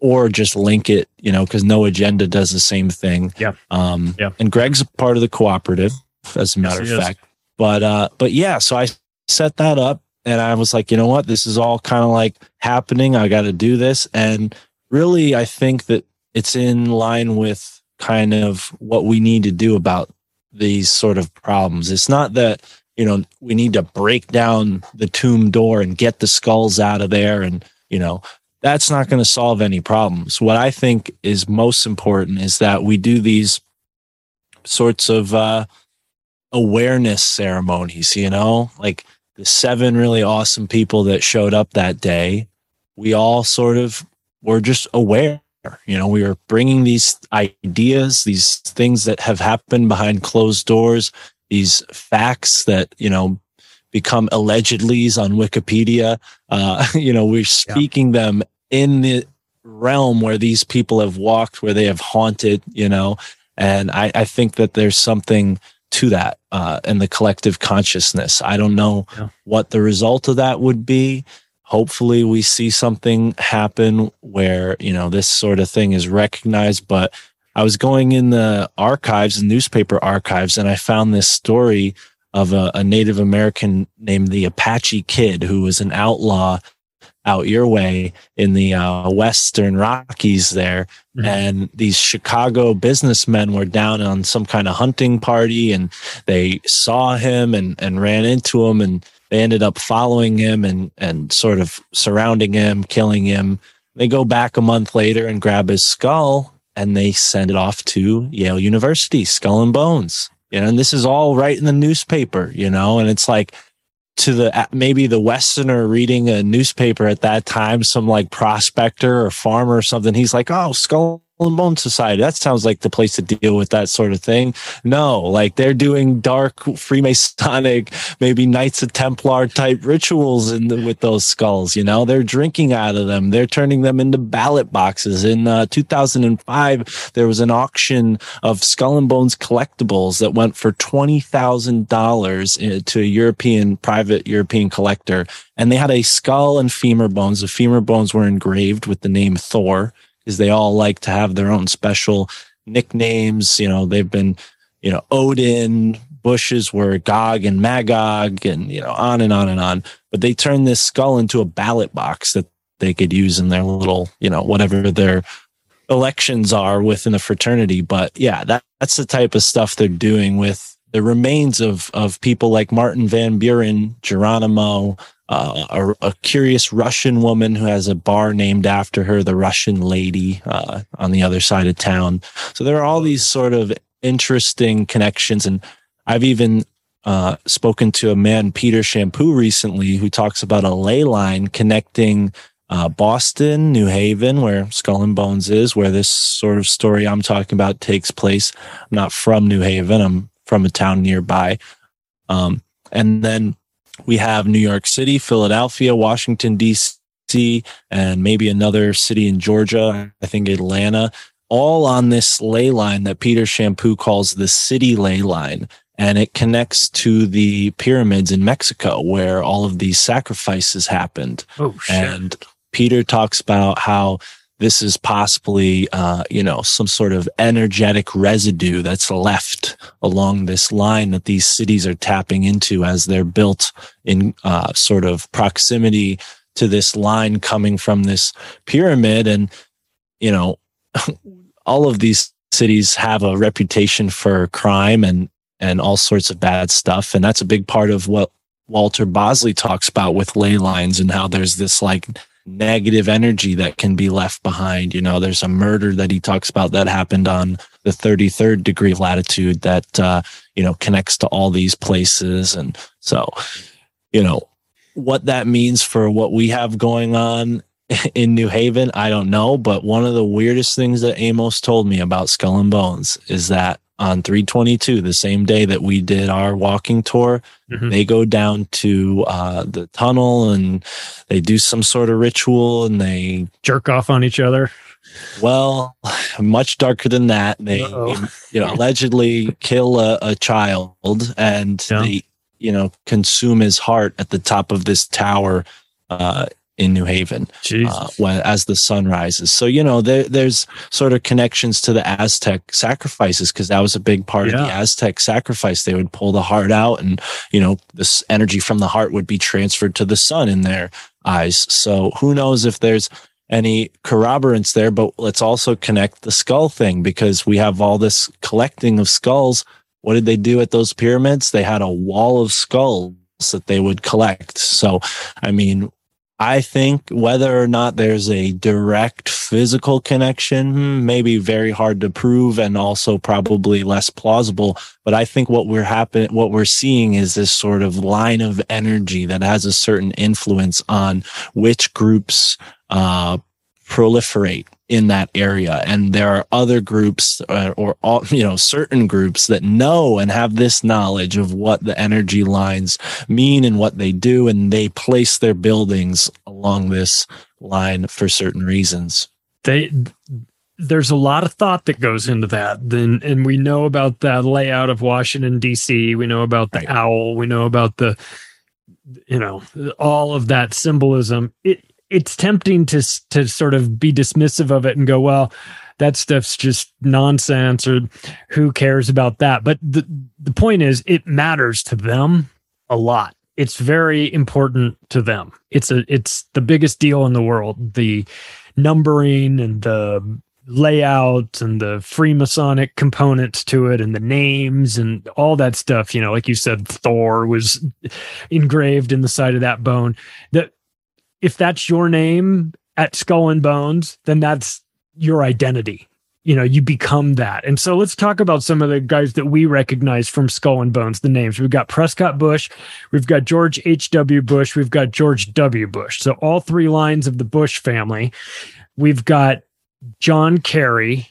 or just link it, you know, because no agenda does the same thing. Yeah. Um, yeah. And Greg's a part of the cooperative as a matter yes, of fact. Is. But uh, but yeah, so I set that up and I was like, you know what, this is all kind of like happening. I got to do this, and really, I think that it's in line with kind of what we need to do about these sort of problems. It's not that you know we need to break down the tomb door and get the skulls out of there, and you know that's not going to solve any problems. What I think is most important is that we do these sorts of uh, awareness ceremonies, you know, like the seven really awesome people that showed up that day. We all sort of were just aware. You know, we are bringing these ideas, these things that have happened behind closed doors these facts that you know become allegedlys on Wikipedia. Uh, you know, we're speaking yeah. them in the realm where these people have walked, where they have haunted. You know, and I, I think that there's something to that uh, in the collective consciousness. I don't know yeah. what the result of that would be. Hopefully, we see something happen where you know this sort of thing is recognized. But I was going in the archives, the newspaper archives, and I found this story of a, a Native American named the Apache Kid, who was an outlaw out your way in the uh, Western Rockies there. Mm-hmm. And these Chicago businessmen were down on some kind of hunting party and they saw him and, and ran into him and they ended up following him and, and sort of surrounding him, killing him. They go back a month later and grab his skull and they send it off to Yale University, Skull and Bones. You know, and this is all right in the newspaper, you know, and it's like, to the maybe the westerner reading a newspaper at that time some like prospector or farmer or something he's like oh skull and Bone Society. That sounds like the place to deal with that sort of thing. No, like they're doing dark Freemasonic, maybe Knights of Templar type rituals in the, with those skulls. You know, they're drinking out of them. They're turning them into ballot boxes. In uh, 2005, there was an auction of Skull and Bones collectibles that went for twenty thousand dollars uh, to a European private European collector, and they had a skull and femur bones. The femur bones were engraved with the name Thor is they all like to have their own special nicknames. You know, they've been, you know, Odin, Bushes were Gog and Magog, and, you know, on and on and on. But they turned this skull into a ballot box that they could use in their little, you know, whatever their elections are within the fraternity. But yeah, that, that's the type of stuff they're doing with the remains of, of people like Martin Van Buren, Geronimo, uh, a, a, curious Russian woman who has a bar named after her, the Russian lady, uh, on the other side of town. So there are all these sort of interesting connections. And I've even uh, spoken to a man, Peter Champoux, recently, who talks about a ley line connecting uh, Boston, New Haven, where Skull and Bones is, where this sort of story I'm talking about takes place. I'm not from New Haven, I'm from a town nearby. Um, and then we have New York City, Philadelphia, Washington, D.C., and maybe another city in Georgia, I think Atlanta, all on this ley line that Peter Champoux calls the city ley line. And it connects to the pyramids in Mexico where all of these sacrifices happened. Oh, shit. And Peter talks about how this is possibly, uh, you know, some sort of energetic residue that's left along this line that these cities are tapping into as they're built in uh, sort of proximity to this line coming from this pyramid. And, you know, all of these cities have a reputation for crime and, and all sorts of bad stuff. And that's a big part of what Walter Bosley talks about with ley lines and how there's this like negative energy that can be left behind. You know, there's a murder that he talks about that happened on the 33rd degree of latitude that, uh, you know, connects to all these places. And so, you know, what that means for what we have going on in New Haven, I don't know. But one of the weirdest things that Amos told me about Skull and Bones is that on 322, the same day that we did our walking tour, mm-hmm. they go down to uh, the tunnel and they do some sort of ritual and they jerk off on each other. Well, much darker than that. They, you know, allegedly kill a, a child and yeah. they, you know, consume his heart at the top of this tower uh, in New Haven uh, when, as the sun rises. So, you know, there, there's sort of connections to the Aztec sacrifices because that was a big part yeah. of the Aztec sacrifice. They would pull the heart out and, you know, this energy from the heart would be transferred to the sun in their eyes. So who knows if there's any corroborance there, but let's also connect the skull thing because we have all this collecting of skulls. What did they do at those pyramids? They had a wall of skulls that they would collect. So, I mean, I think whether or not there's a direct physical connection, hmm, maybe very hard to prove and also probably less plausible. But I think what we're happen, what we're seeing is this sort of line of energy that has a certain influence on which groups, uh, proliferate in that area. And there are other groups uh, or all you know certain groups that know and have this knowledge of what the energy lines mean and what they do and they place their buildings along this line for certain reasons. They there's a lot of thought that goes into that. Then and we know about the layout of washington d.c we know about the right. owl. We know about the you know all of that symbolism. It it's tempting to to sort of be dismissive of it and go, well, that stuff's just nonsense or who cares about that. But the the point is it matters to them a lot. It's very important to them. It's a it's the biggest deal in the world. The numbering and the layout and the Freemasonic components to it and the names and all that stuff. You know, like you said, Thor was engraved in the side of that bone. That if that's your name at Skull and Bones, then that's your identity. You know, you become that. And so let's talk about some of the guys that we recognize from Skull and Bones, the names. We've got Prescott Bush, we've got George H.W. Bush, we've got George W. Bush. So all three lines of the Bush family. We've got John Kerry,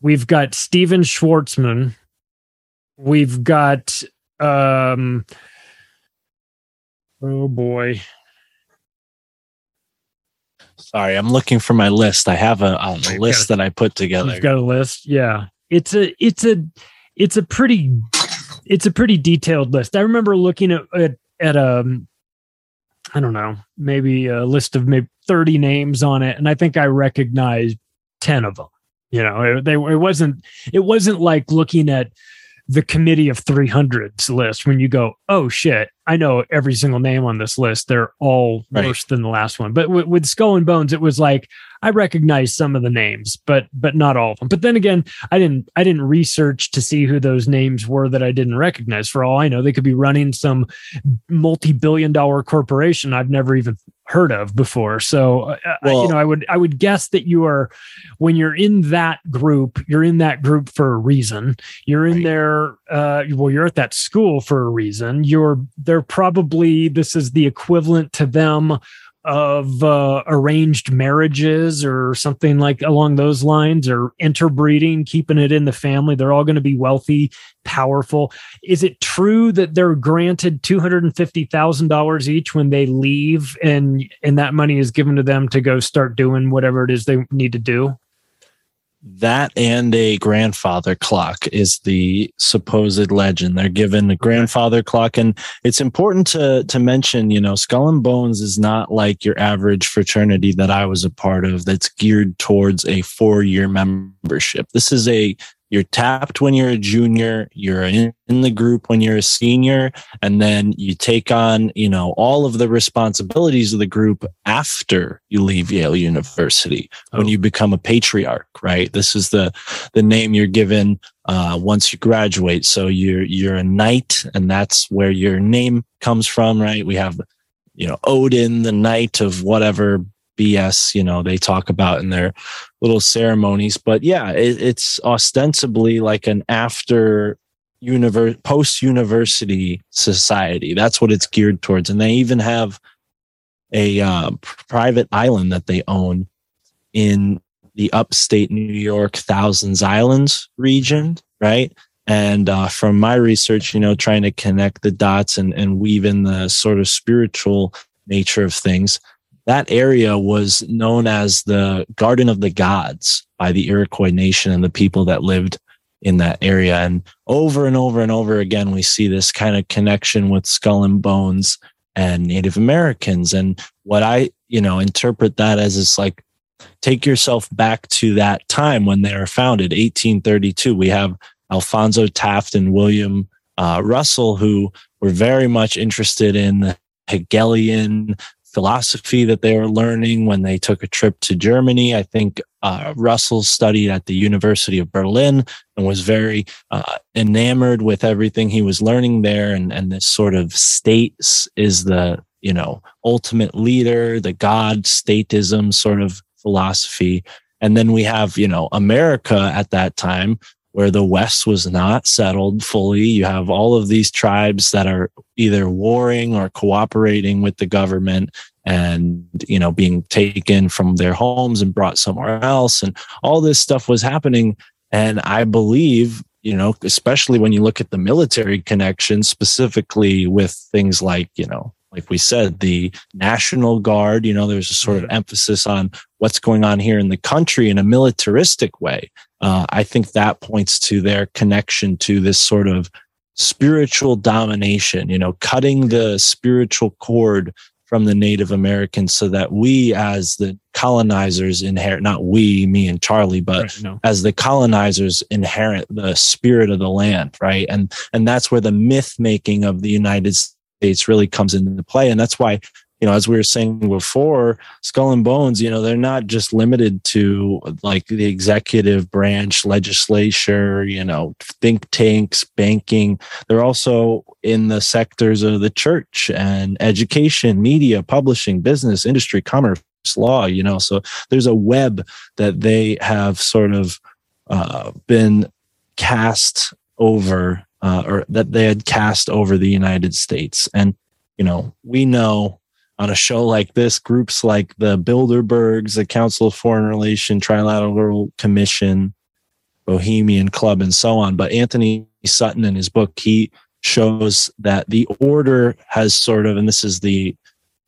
we've got Stephen Schwarzman, we've got um oh boy Sorry, I'm looking for my list. I have a, a list that I put together. You've got a list, yeah. It's a it's a it's a pretty it's a pretty detailed list. I remember looking at at, at a um, I don't know, maybe a list of maybe 30 names on it, and I think I recognized 10 of them. You know, it, they it wasn't it wasn't like looking at the committee of 300s list when you go, oh shit, I know every single name on this list. They're all right. worse than the last one. But w- with Skull and Bones, it was like I recognized some of the names, but but not all of them. But then again, I didn't I didn't research to see who those names were that I didn't recognize. For all I know, they could be running some multi-billion dollar corporation I've never even heard of before. So, uh, well, you know, I would I would guess that you are when you're in that group, you're in that group for a reason. You're in right. there. Uh, well, you're at that school for a reason. You're they're probably this is the equivalent to them of uh, arranged marriages or something like along those lines or interbreeding keeping it in the family they're all going to be wealthy powerful. Is it true that they're granted $250,000 each when they leave and and that money is given to them to go start doing whatever it is they need to do that and a grandfather clock is the supposed legend. They're given a grandfather clock. And it's important to, to mention, you know, Skull and Bones is not like your average fraternity that I was a part of that's geared towards a four year membership. This is a you're tapped when you're a junior you're in, the group when you're a senior and then you take on you know all of the responsibilities of the group after you leave yale university oh. when you become a patriarch right? This is the the name you're given uh, once you graduate. So you're you're a knight and that's where your name comes from right? We have you know odin the knight of whatever BS, you know, they talk about in their little ceremonies. But yeah, it, it's ostensibly like an after universe post university society. That's what it's geared towards. And they even have a uh, private island that they own in the upstate New York Thousands Islands region, right? And uh, from my research, you know, trying to connect the dots and, and weave in the sort of spiritual nature of things, that area was known as the Garden of the Gods by the Iroquois Nation and the people that lived in that area. And over and over and over again, we see this kind of connection with skull and bones and Native Americans. And what I, you know, interpret that as is like, take yourself back to that time when they were founded, 1832. We have Alphonso Taft and William uh, Russell, who were very much interested in the Hegelian philosophy that they were learning when they took a trip to Germany. I think uh, Russell studied at the University of Berlin and was very uh, enamored with everything he was learning there. And, and this sort of state is the, you know, ultimate leader, the God statism sort of philosophy. And then we have, you know, America at that time where the West was not settled fully. You have all of these tribes that are either warring or cooperating with the government. and you know being taken from their homes and brought somewhere else and all this stuff was happening and i believe you know especially when you look at the military connection specifically with things like you know like we said the national guard you know there's a sort of mm-hmm. emphasis on what's going on here in the country in a militaristic way uh, i think that points to their connection to this sort of spiritual domination you know cutting the spiritual cord from the Native Americans so that we, as the colonizers, inherit not we, me and Charlie, but right, no. as the colonizers inherit the spirit of the land, right? And and that's where the myth making of the United States really comes into play. And that's why you know, as we were saying before, Skull and Bones, you know, they're not just limited to like the executive branch, legislature, you know, think tanks, banking. They're also in the sectors of the church and education, media, publishing, business, industry, commerce, law, you know. So there's a web that they have sort of uh, been cast over, uh, or that they had cast over the United States. And, you know, we know on a show like this, groups like the Bilderbergs, the Council of Foreign Relations, Trilateral Commission, Bohemian Club, and so on. But Antony Sutton in his book, he shows that the order has sort of, and this is the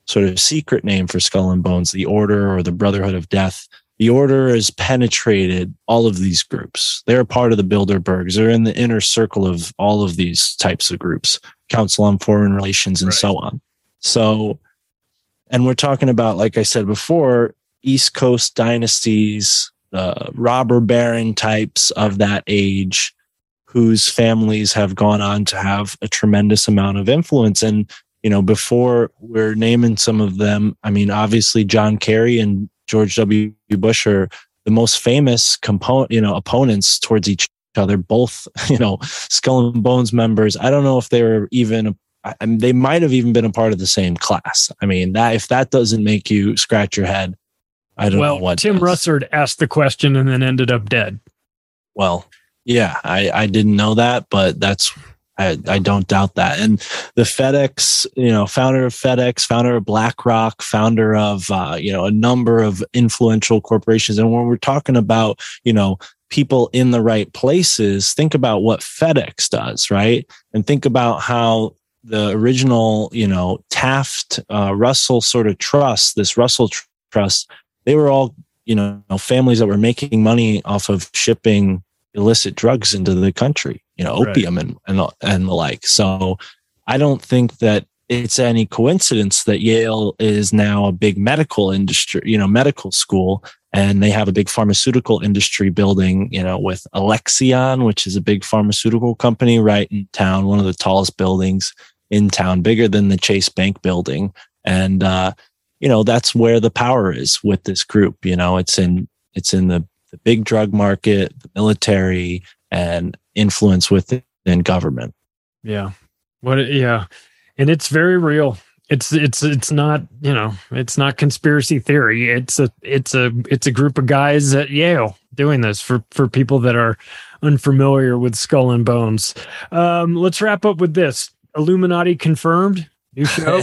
sort of secret name for Skull and Bones, the order or the Brotherhood of Death. The order has penetrated all of these groups. They're part of the Bilderbergs. They're in the inner circle of all of these types of groups, Council on Foreign Relations, and right. so on. So and we're talking about, like I said before, East Coast dynasties, uh, robber baron types of that age whose families have gone on to have a tremendous amount of influence. And, you know, before we're naming some of them, I mean, obviously John Kerry and George W. Bush are the most famous component, you know, opponents towards each other, both, you know, Skull and Bones members. I don't know if they were even I, I mean, they might have even been a part of the same class. I mean, that if that doesn't make you scratch your head, I don't well, know what. Tim does. Russert asked the question and then ended up dead. Well, yeah, I, I didn't know that, but that's I, I don't doubt that. And the FedEx, you know, founder of FedEx, founder of BlackRock, founder of, uh, you know, a number of influential corporations. And when we're talking about, you know, people in the right places, think about what FedEx does, right? And think about how the original, you know, Taft uh, Russell sort of trust, this Russell tr- trust, they were all, you know, families that were making money off of shipping illicit drugs into the country, you know, opium right. and, and and the like. So I don't think that it's any coincidence that Yale is now a big medical industry, you know, medical school, and they have a big pharmaceutical industry building, you know, with Alexion, which is a big pharmaceutical company right in town, one of the tallest buildings in town, bigger than the Chase Bank building. And, uh, you know, that's where the power is with this group. You know, it's in, it's in the, the big drug market, the military and influence within government. Yeah. What, yeah. And it's very real. It's, it's, it's not, you know, it's not conspiracy theory. It's a, it's a, it's a group of guys at Yale doing this for, for people that are unfamiliar with skull and bones. Um, let's wrap up with this. Illuminati confirmed. New show.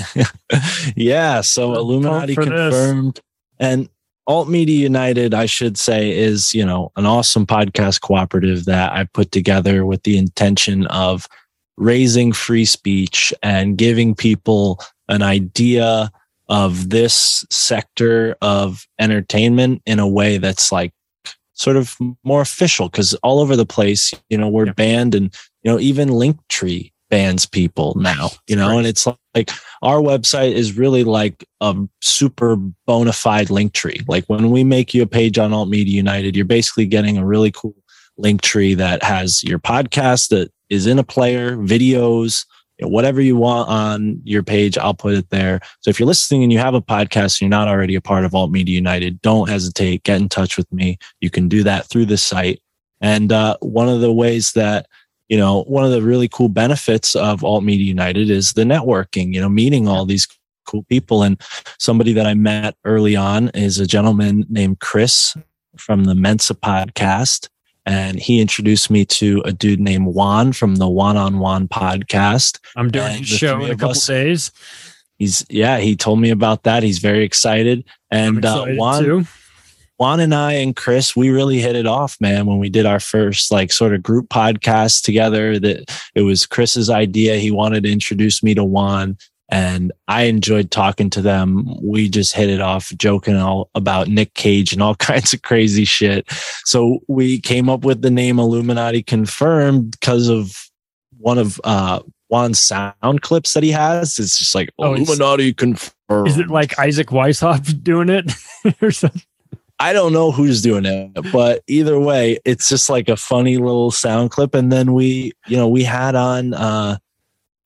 yeah. So Illuminati confirmed. This. And Alt Media United, I should say, is, you know, an awesome podcast cooperative that I put together with the intention of raising free speech and giving people an idea of this sector of entertainment in a way that's like sort of more official because all over the place, you know, we're banned and, you know, even Linktree bans people now, you know, right. and it's like our website is really like a super bona fide link tree. Like when we make you a page on Alt Media United, you're basically getting a really cool link tree that has your podcast that is in a player, videos, you know, whatever you want on your page, I'll put it there. So if you're listening and you have a podcast and you're not already a part of Alt Media United, don't hesitate, get in touch with me. You can do that through the site. And uh, one of the ways that you know, one of the really cool benefits of Alt Media United is the networking, you know, meeting all these cool people. And somebody that I met early on is a gentleman named Chris from the Mensa podcast. And he introduced me to a dude named Juan from the One on One podcast. I'm doing a show in a couple us, days. he's yeah, he told me about that. He's very excited. And uh, Juan, too. Juan and I and Chris, we really hit it off, man, when we did our first like sort of group podcast together. That it was Chris's idea. He wanted to introduce me to Juan and I enjoyed talking to them. We just hit it off, joking all about Nick Cage and all kinds of crazy shit. So we came up with the name Illuminati Confirmed because of one of uh Juan's sound clips that he has. It's just like oh, Illuminati Confirmed. Is it like Isaac Weishaupt doing it or something? I don't know who's doing it, but either way, it's just like a funny little sound clip. And then we, you know, we had on uh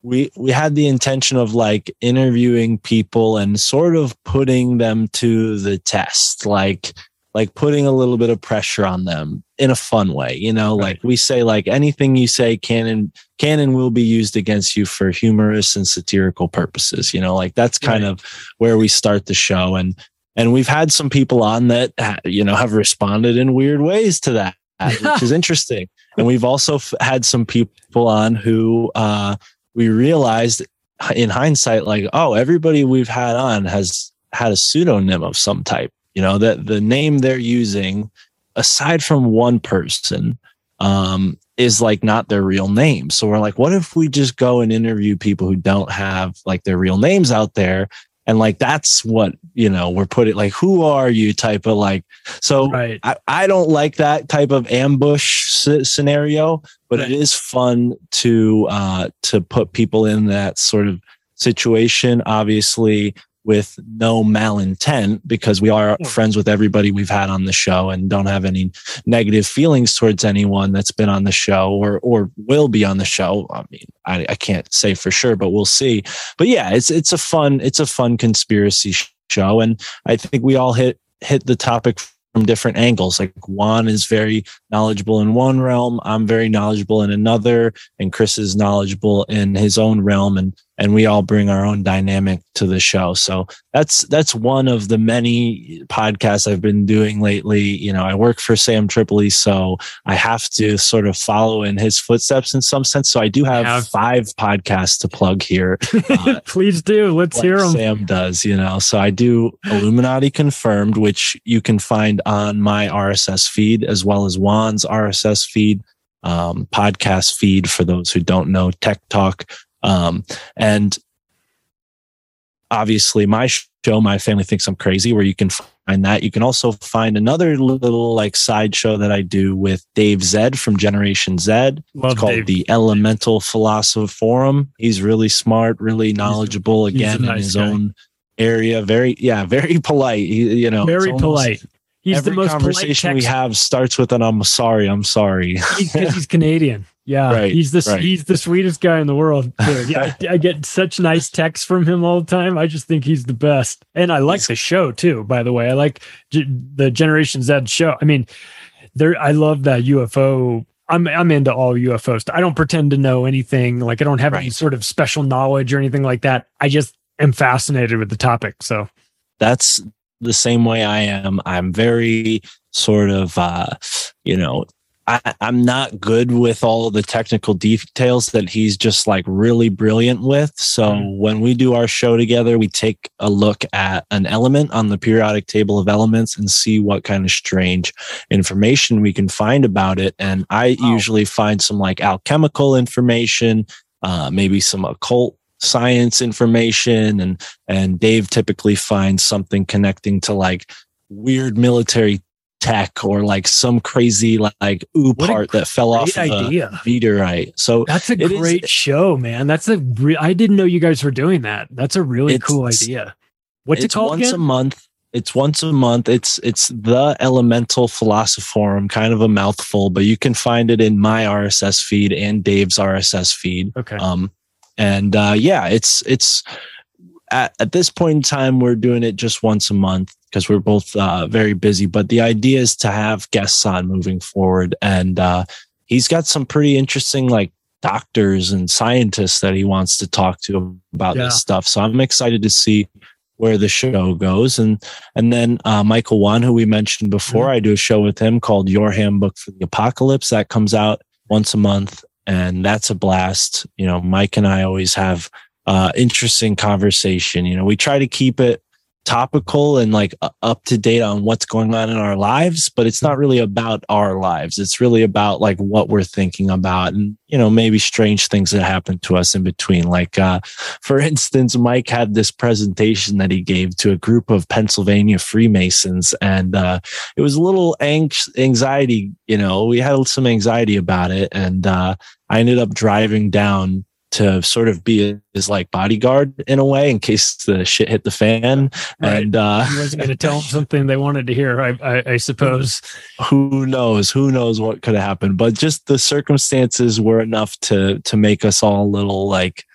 we we had the intention of like interviewing people and sort of putting them to the test like like putting a little bit of pressure on them in a fun way you know right. like we say like anything you say can and can and will be used against you for humorous and satirical purposes you know like that's kind right. of where we start the show and and we've had some people on that you know have responded in weird ways to that which is interesting and we've also f- had some people on who uh we realized in hindsight, like, oh, everybody we've had on has had a pseudonym of some type. You know, that the name they're using, aside from one person, um, is like not their real name. So we're like, what if we just go and interview people who don't have like their real names out there and like that's what you know we're putting like who are you type of like so right. I, I don't like that type of ambush scenario but right. it is fun to uh to put people in that sort of situation obviously with no malintent because we are friends with everybody we've had on the show and don't have any negative feelings towards anyone that's been on the show or or will be on the show. I mean, I, I can't say for sure, but we'll see. But yeah, it's it's a fun it's a fun conspiracy show, and I think we all hit hit the topic from different angles. Like Juan is very knowledgeable in one realm, I'm very knowledgeable in another, and Chris is knowledgeable in his own realm, and and we all bring our own dynamic to the show. So that's that's one of the many podcasts I've been doing lately. You know, I work for Sam Tripoli, so I have to sort of follow in his footsteps in some sense. So I do have, have. five podcasts to plug here. Uh, Please do. Let's hear them. Sam does, you know. So I do Illuminati Confirmed, which you can find on my RSS feed as well as Juan's RSS feed. Um, podcast feed for those who don't know tech talk um, and obviously my show, My Family Thinks I'm Crazy, where you can find that. You can also find another little like side show that I do with Dave Zed from Generation Z. Love it's called Dave. the Elemental Philosophorum. He's really smart, really knowledgeable he's, again he's nice in his guy. own area. Very, yeah, very polite. He, you know, very polite. He's Every the most conversation we have starts with an "I'm sorry, I'm sorry" because he's Canadian. Yeah, right, he's the right. he's the sweetest guy in the world. Yeah, I, I, get such nice texts from him all the time. I just think he's the best, and I like the show too. By the way, I like G- the Generation Z show. I mean, there I love that UFO. I'm I'm into all UFOs. I don't pretend to know anything. Like I don't have right. any sort of special knowledge or anything like that. I just am fascinated with the topic. So that's the same way I am. I'm very sort of, uh, you know, I, am not good with all the technical details that he's just like really brilliant with. So mm. when we do our show together, we take a look at an element on the periodic table of elements and see what kind of strange information we can find about it. And I wow. usually find some like alchemical information, uh, maybe some occult science information and and Dave typically finds something connecting to like weird military tech or like some crazy like ooh what part that fell off idea. of meteorite. So that's a great is, show, man. That's a re- I didn't know you guys were doing that. That's a really cool idea. What's it called? Once again? a month. It's once a month. It's it's the Elemental Philosophorum, kind of a mouthful, but you can find it in my RSS feed and Dave's RSS feed. Okay. Um, and uh, yeah, it's it's at, at this point in time we're doing it just once a month because we're both uh, very busy. But the idea is to have guests on moving forward, and uh, he's got some pretty interesting like doctors and scientists that he wants to talk to about yeah. this stuff. So I'm excited to see where the show goes. And and then uh, Michael Wan, who we mentioned before, mm-hmm. I do a show with him called Your Handbook for the Apocalypse that comes out once a month and that's a blast. You know, Mike and I always have uh, interesting conversation. You know, we try to keep it topical and like up to date on what's going on in our lives, but it's not really about our lives. It's really about like what we're thinking about and, you know, maybe strange things that happen to us in between. Like, uh, for instance, Mike had this presentation that he gave to a group of Pennsylvania Freemasons and, uh, it was a little anx- anxiety, you know, we had some anxiety about it. And, uh, I ended up driving down to sort of be his like bodyguard in a way in case the shit hit the fan. Right. And uh, he wasn't going to tell them something they wanted to hear, I, I, I, suppose. Who knows? Who knows what could have happened? But just the circumstances were enough to to make us all a little like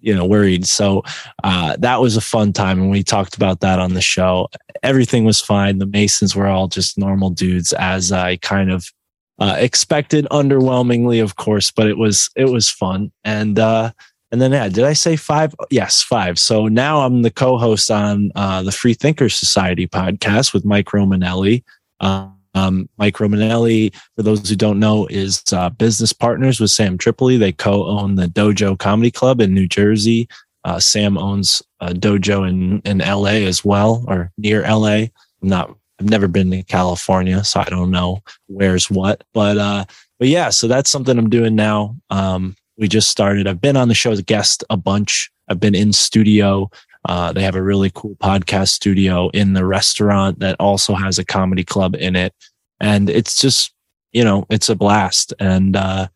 you know worried so uh, that was a fun time and we talked about that on the show everything was fine the masons were all just normal dudes as i kind of uh, expected underwhelmingly, of course, but it was it was fun. And uh, and then yeah, did I say five? Yes, five. So now I'm the co-host on uh, the Free Thinkers Society podcast with Mike Romanelli. Um, Mike Romanelli, for those who don't know, is uh, business partners with Sam Tripoli. They co-own the Dojo Comedy Club in New Jersey. Uh, Sam owns a dojo in in LA as well, or near LA. I'm not I've never been to California, so I don't know where's what. But uh, but yeah, so that's something I'm doing now. Um, we just started. I've been on the show as a guest a bunch. I've been in studio. Uh, they have a really cool podcast studio in the restaurant that also has a comedy club in it, and it's just you know it's a blast. And uh,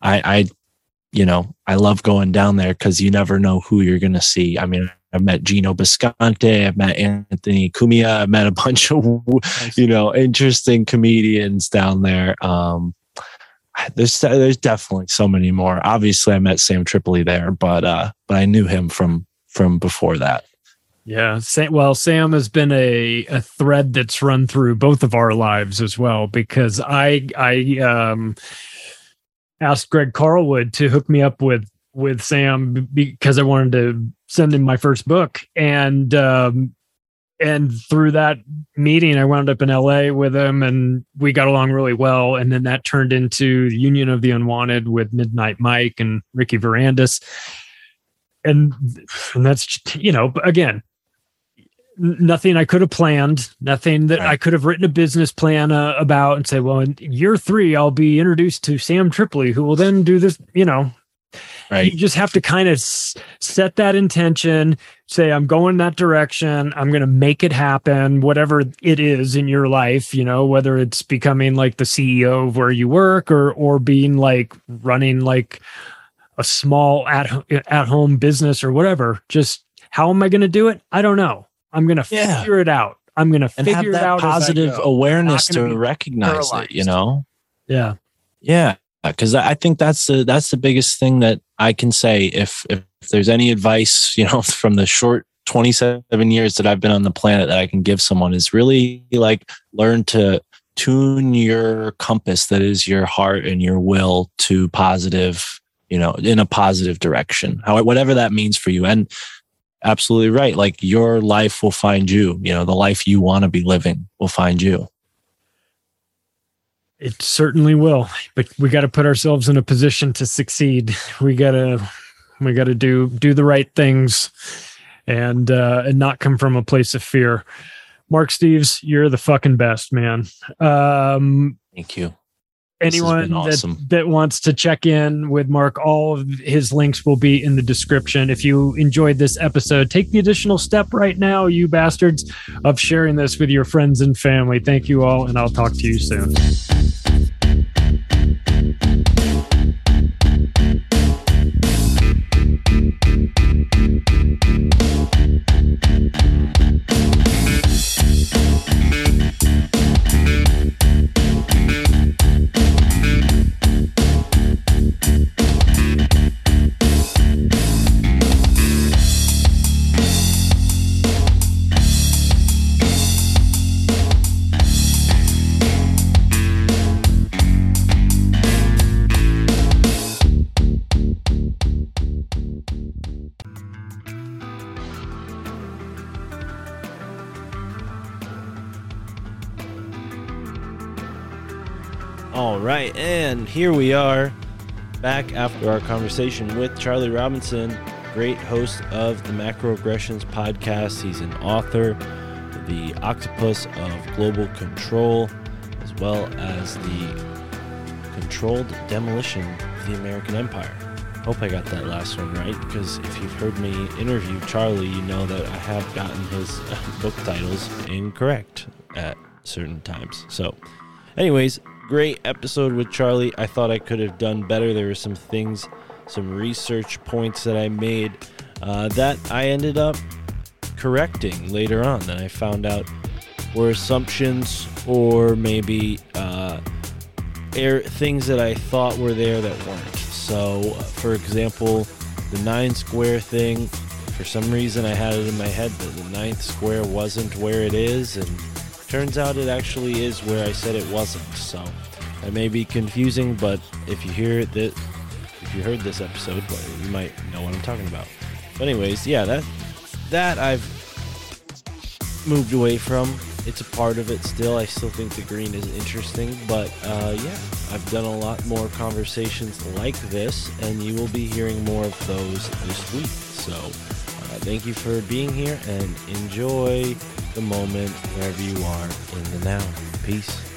I, I, you know, I love going down there because you never know who you're gonna see. I mean, I've met Geno Bisconte. I've met Anthony Cumia. I've met a bunch of, you know, interesting comedians down there. Um, there's there's definitely so many more. Obviously, I met Sam Tripoli there, but uh, but I knew him from from before that. Yeah, Sam, well, Sam has been a a thread that's run through both of our lives as well because I I um asked Greg Carlwood to hook me up with with Sam because I wanted to send him my first book, and um, and through that meeting, I wound up in LA with him, and we got along really well. And then that turned into Union of the Unwanted with Midnight Mike and Ricky Varandas, and and that's you know again nothing I could have planned, nothing that right. I could have written a business plan uh, about and say, well, in year three, I'll be introduced to Sam Tripoli, who will then do this, you know, Right. You just have to kind of s- set that intention, say, I'm going that direction. I'm going to make it happen, whatever it is in your life, you know, whether it's becoming like the CEO of where you work or, or being like running like a small at, at home business or whatever. Just how am I going to do it? I don't know. I'm going to yeah. figure it out. I'm going to figure have it out. Positive awareness to recognize paralyzed. it, you know? Yeah. Yeah because I think that's the that's the biggest thing that I can say. If if there's any advice, you know, from the short 27 years that I've been on the planet that I can give someone is really like learn to tune your compass that is your heart and your will to positive, you know, in a positive direction. How whatever that means for you. And absolutely right. Like your life will find you. You know, the life you want to be living will find you. It certainly will, but we got to put ourselves in a position to succeed. We got to we got to do do the right things and uh and not come from a place of fear. Mark Steves, you're the fucking best, man. Um Thank you anyone awesome. that, that wants to check in with Mark, all of his links will be in the description. If you enjoyed this episode, take the additional step right now, you bastards, of sharing this with your friends and family. Thank you all, and I'll talk to you soon. Right, and here we are back after our conversation with Charlie Robinson. great host of the Macroaggressions podcast. He's an author, the octopus of global control, as well as the controlled demolition of the American Empire. Hope I got that last one right because if you've heard me interview Charlie, you know that I have gotten his uh, book titles incorrect at certain times. So, anyways, great episode with Charlie. I thought I could have done better. There were some things, some research points that I made uh, that I ended up correcting later on. That I found out were assumptions or maybe uh, air, things that I thought were there that weren't. So, for example, the nine square thing, for some reason I had it in my head that the ninth square wasn't where it is, and turns out it actually is where I said it wasn't. So, that may be confusing, but if you hear that, if you heard this episode, you might know what I'm talking about. But anyways, yeah, that that I've moved away from it's a part of it still. I still think the green is interesting, but uh, yeah, I've done a lot more conversations like this, and you will be hearing more of those this week. So uh, thank you for being here and enjoy the moment wherever you are in the now. Peace.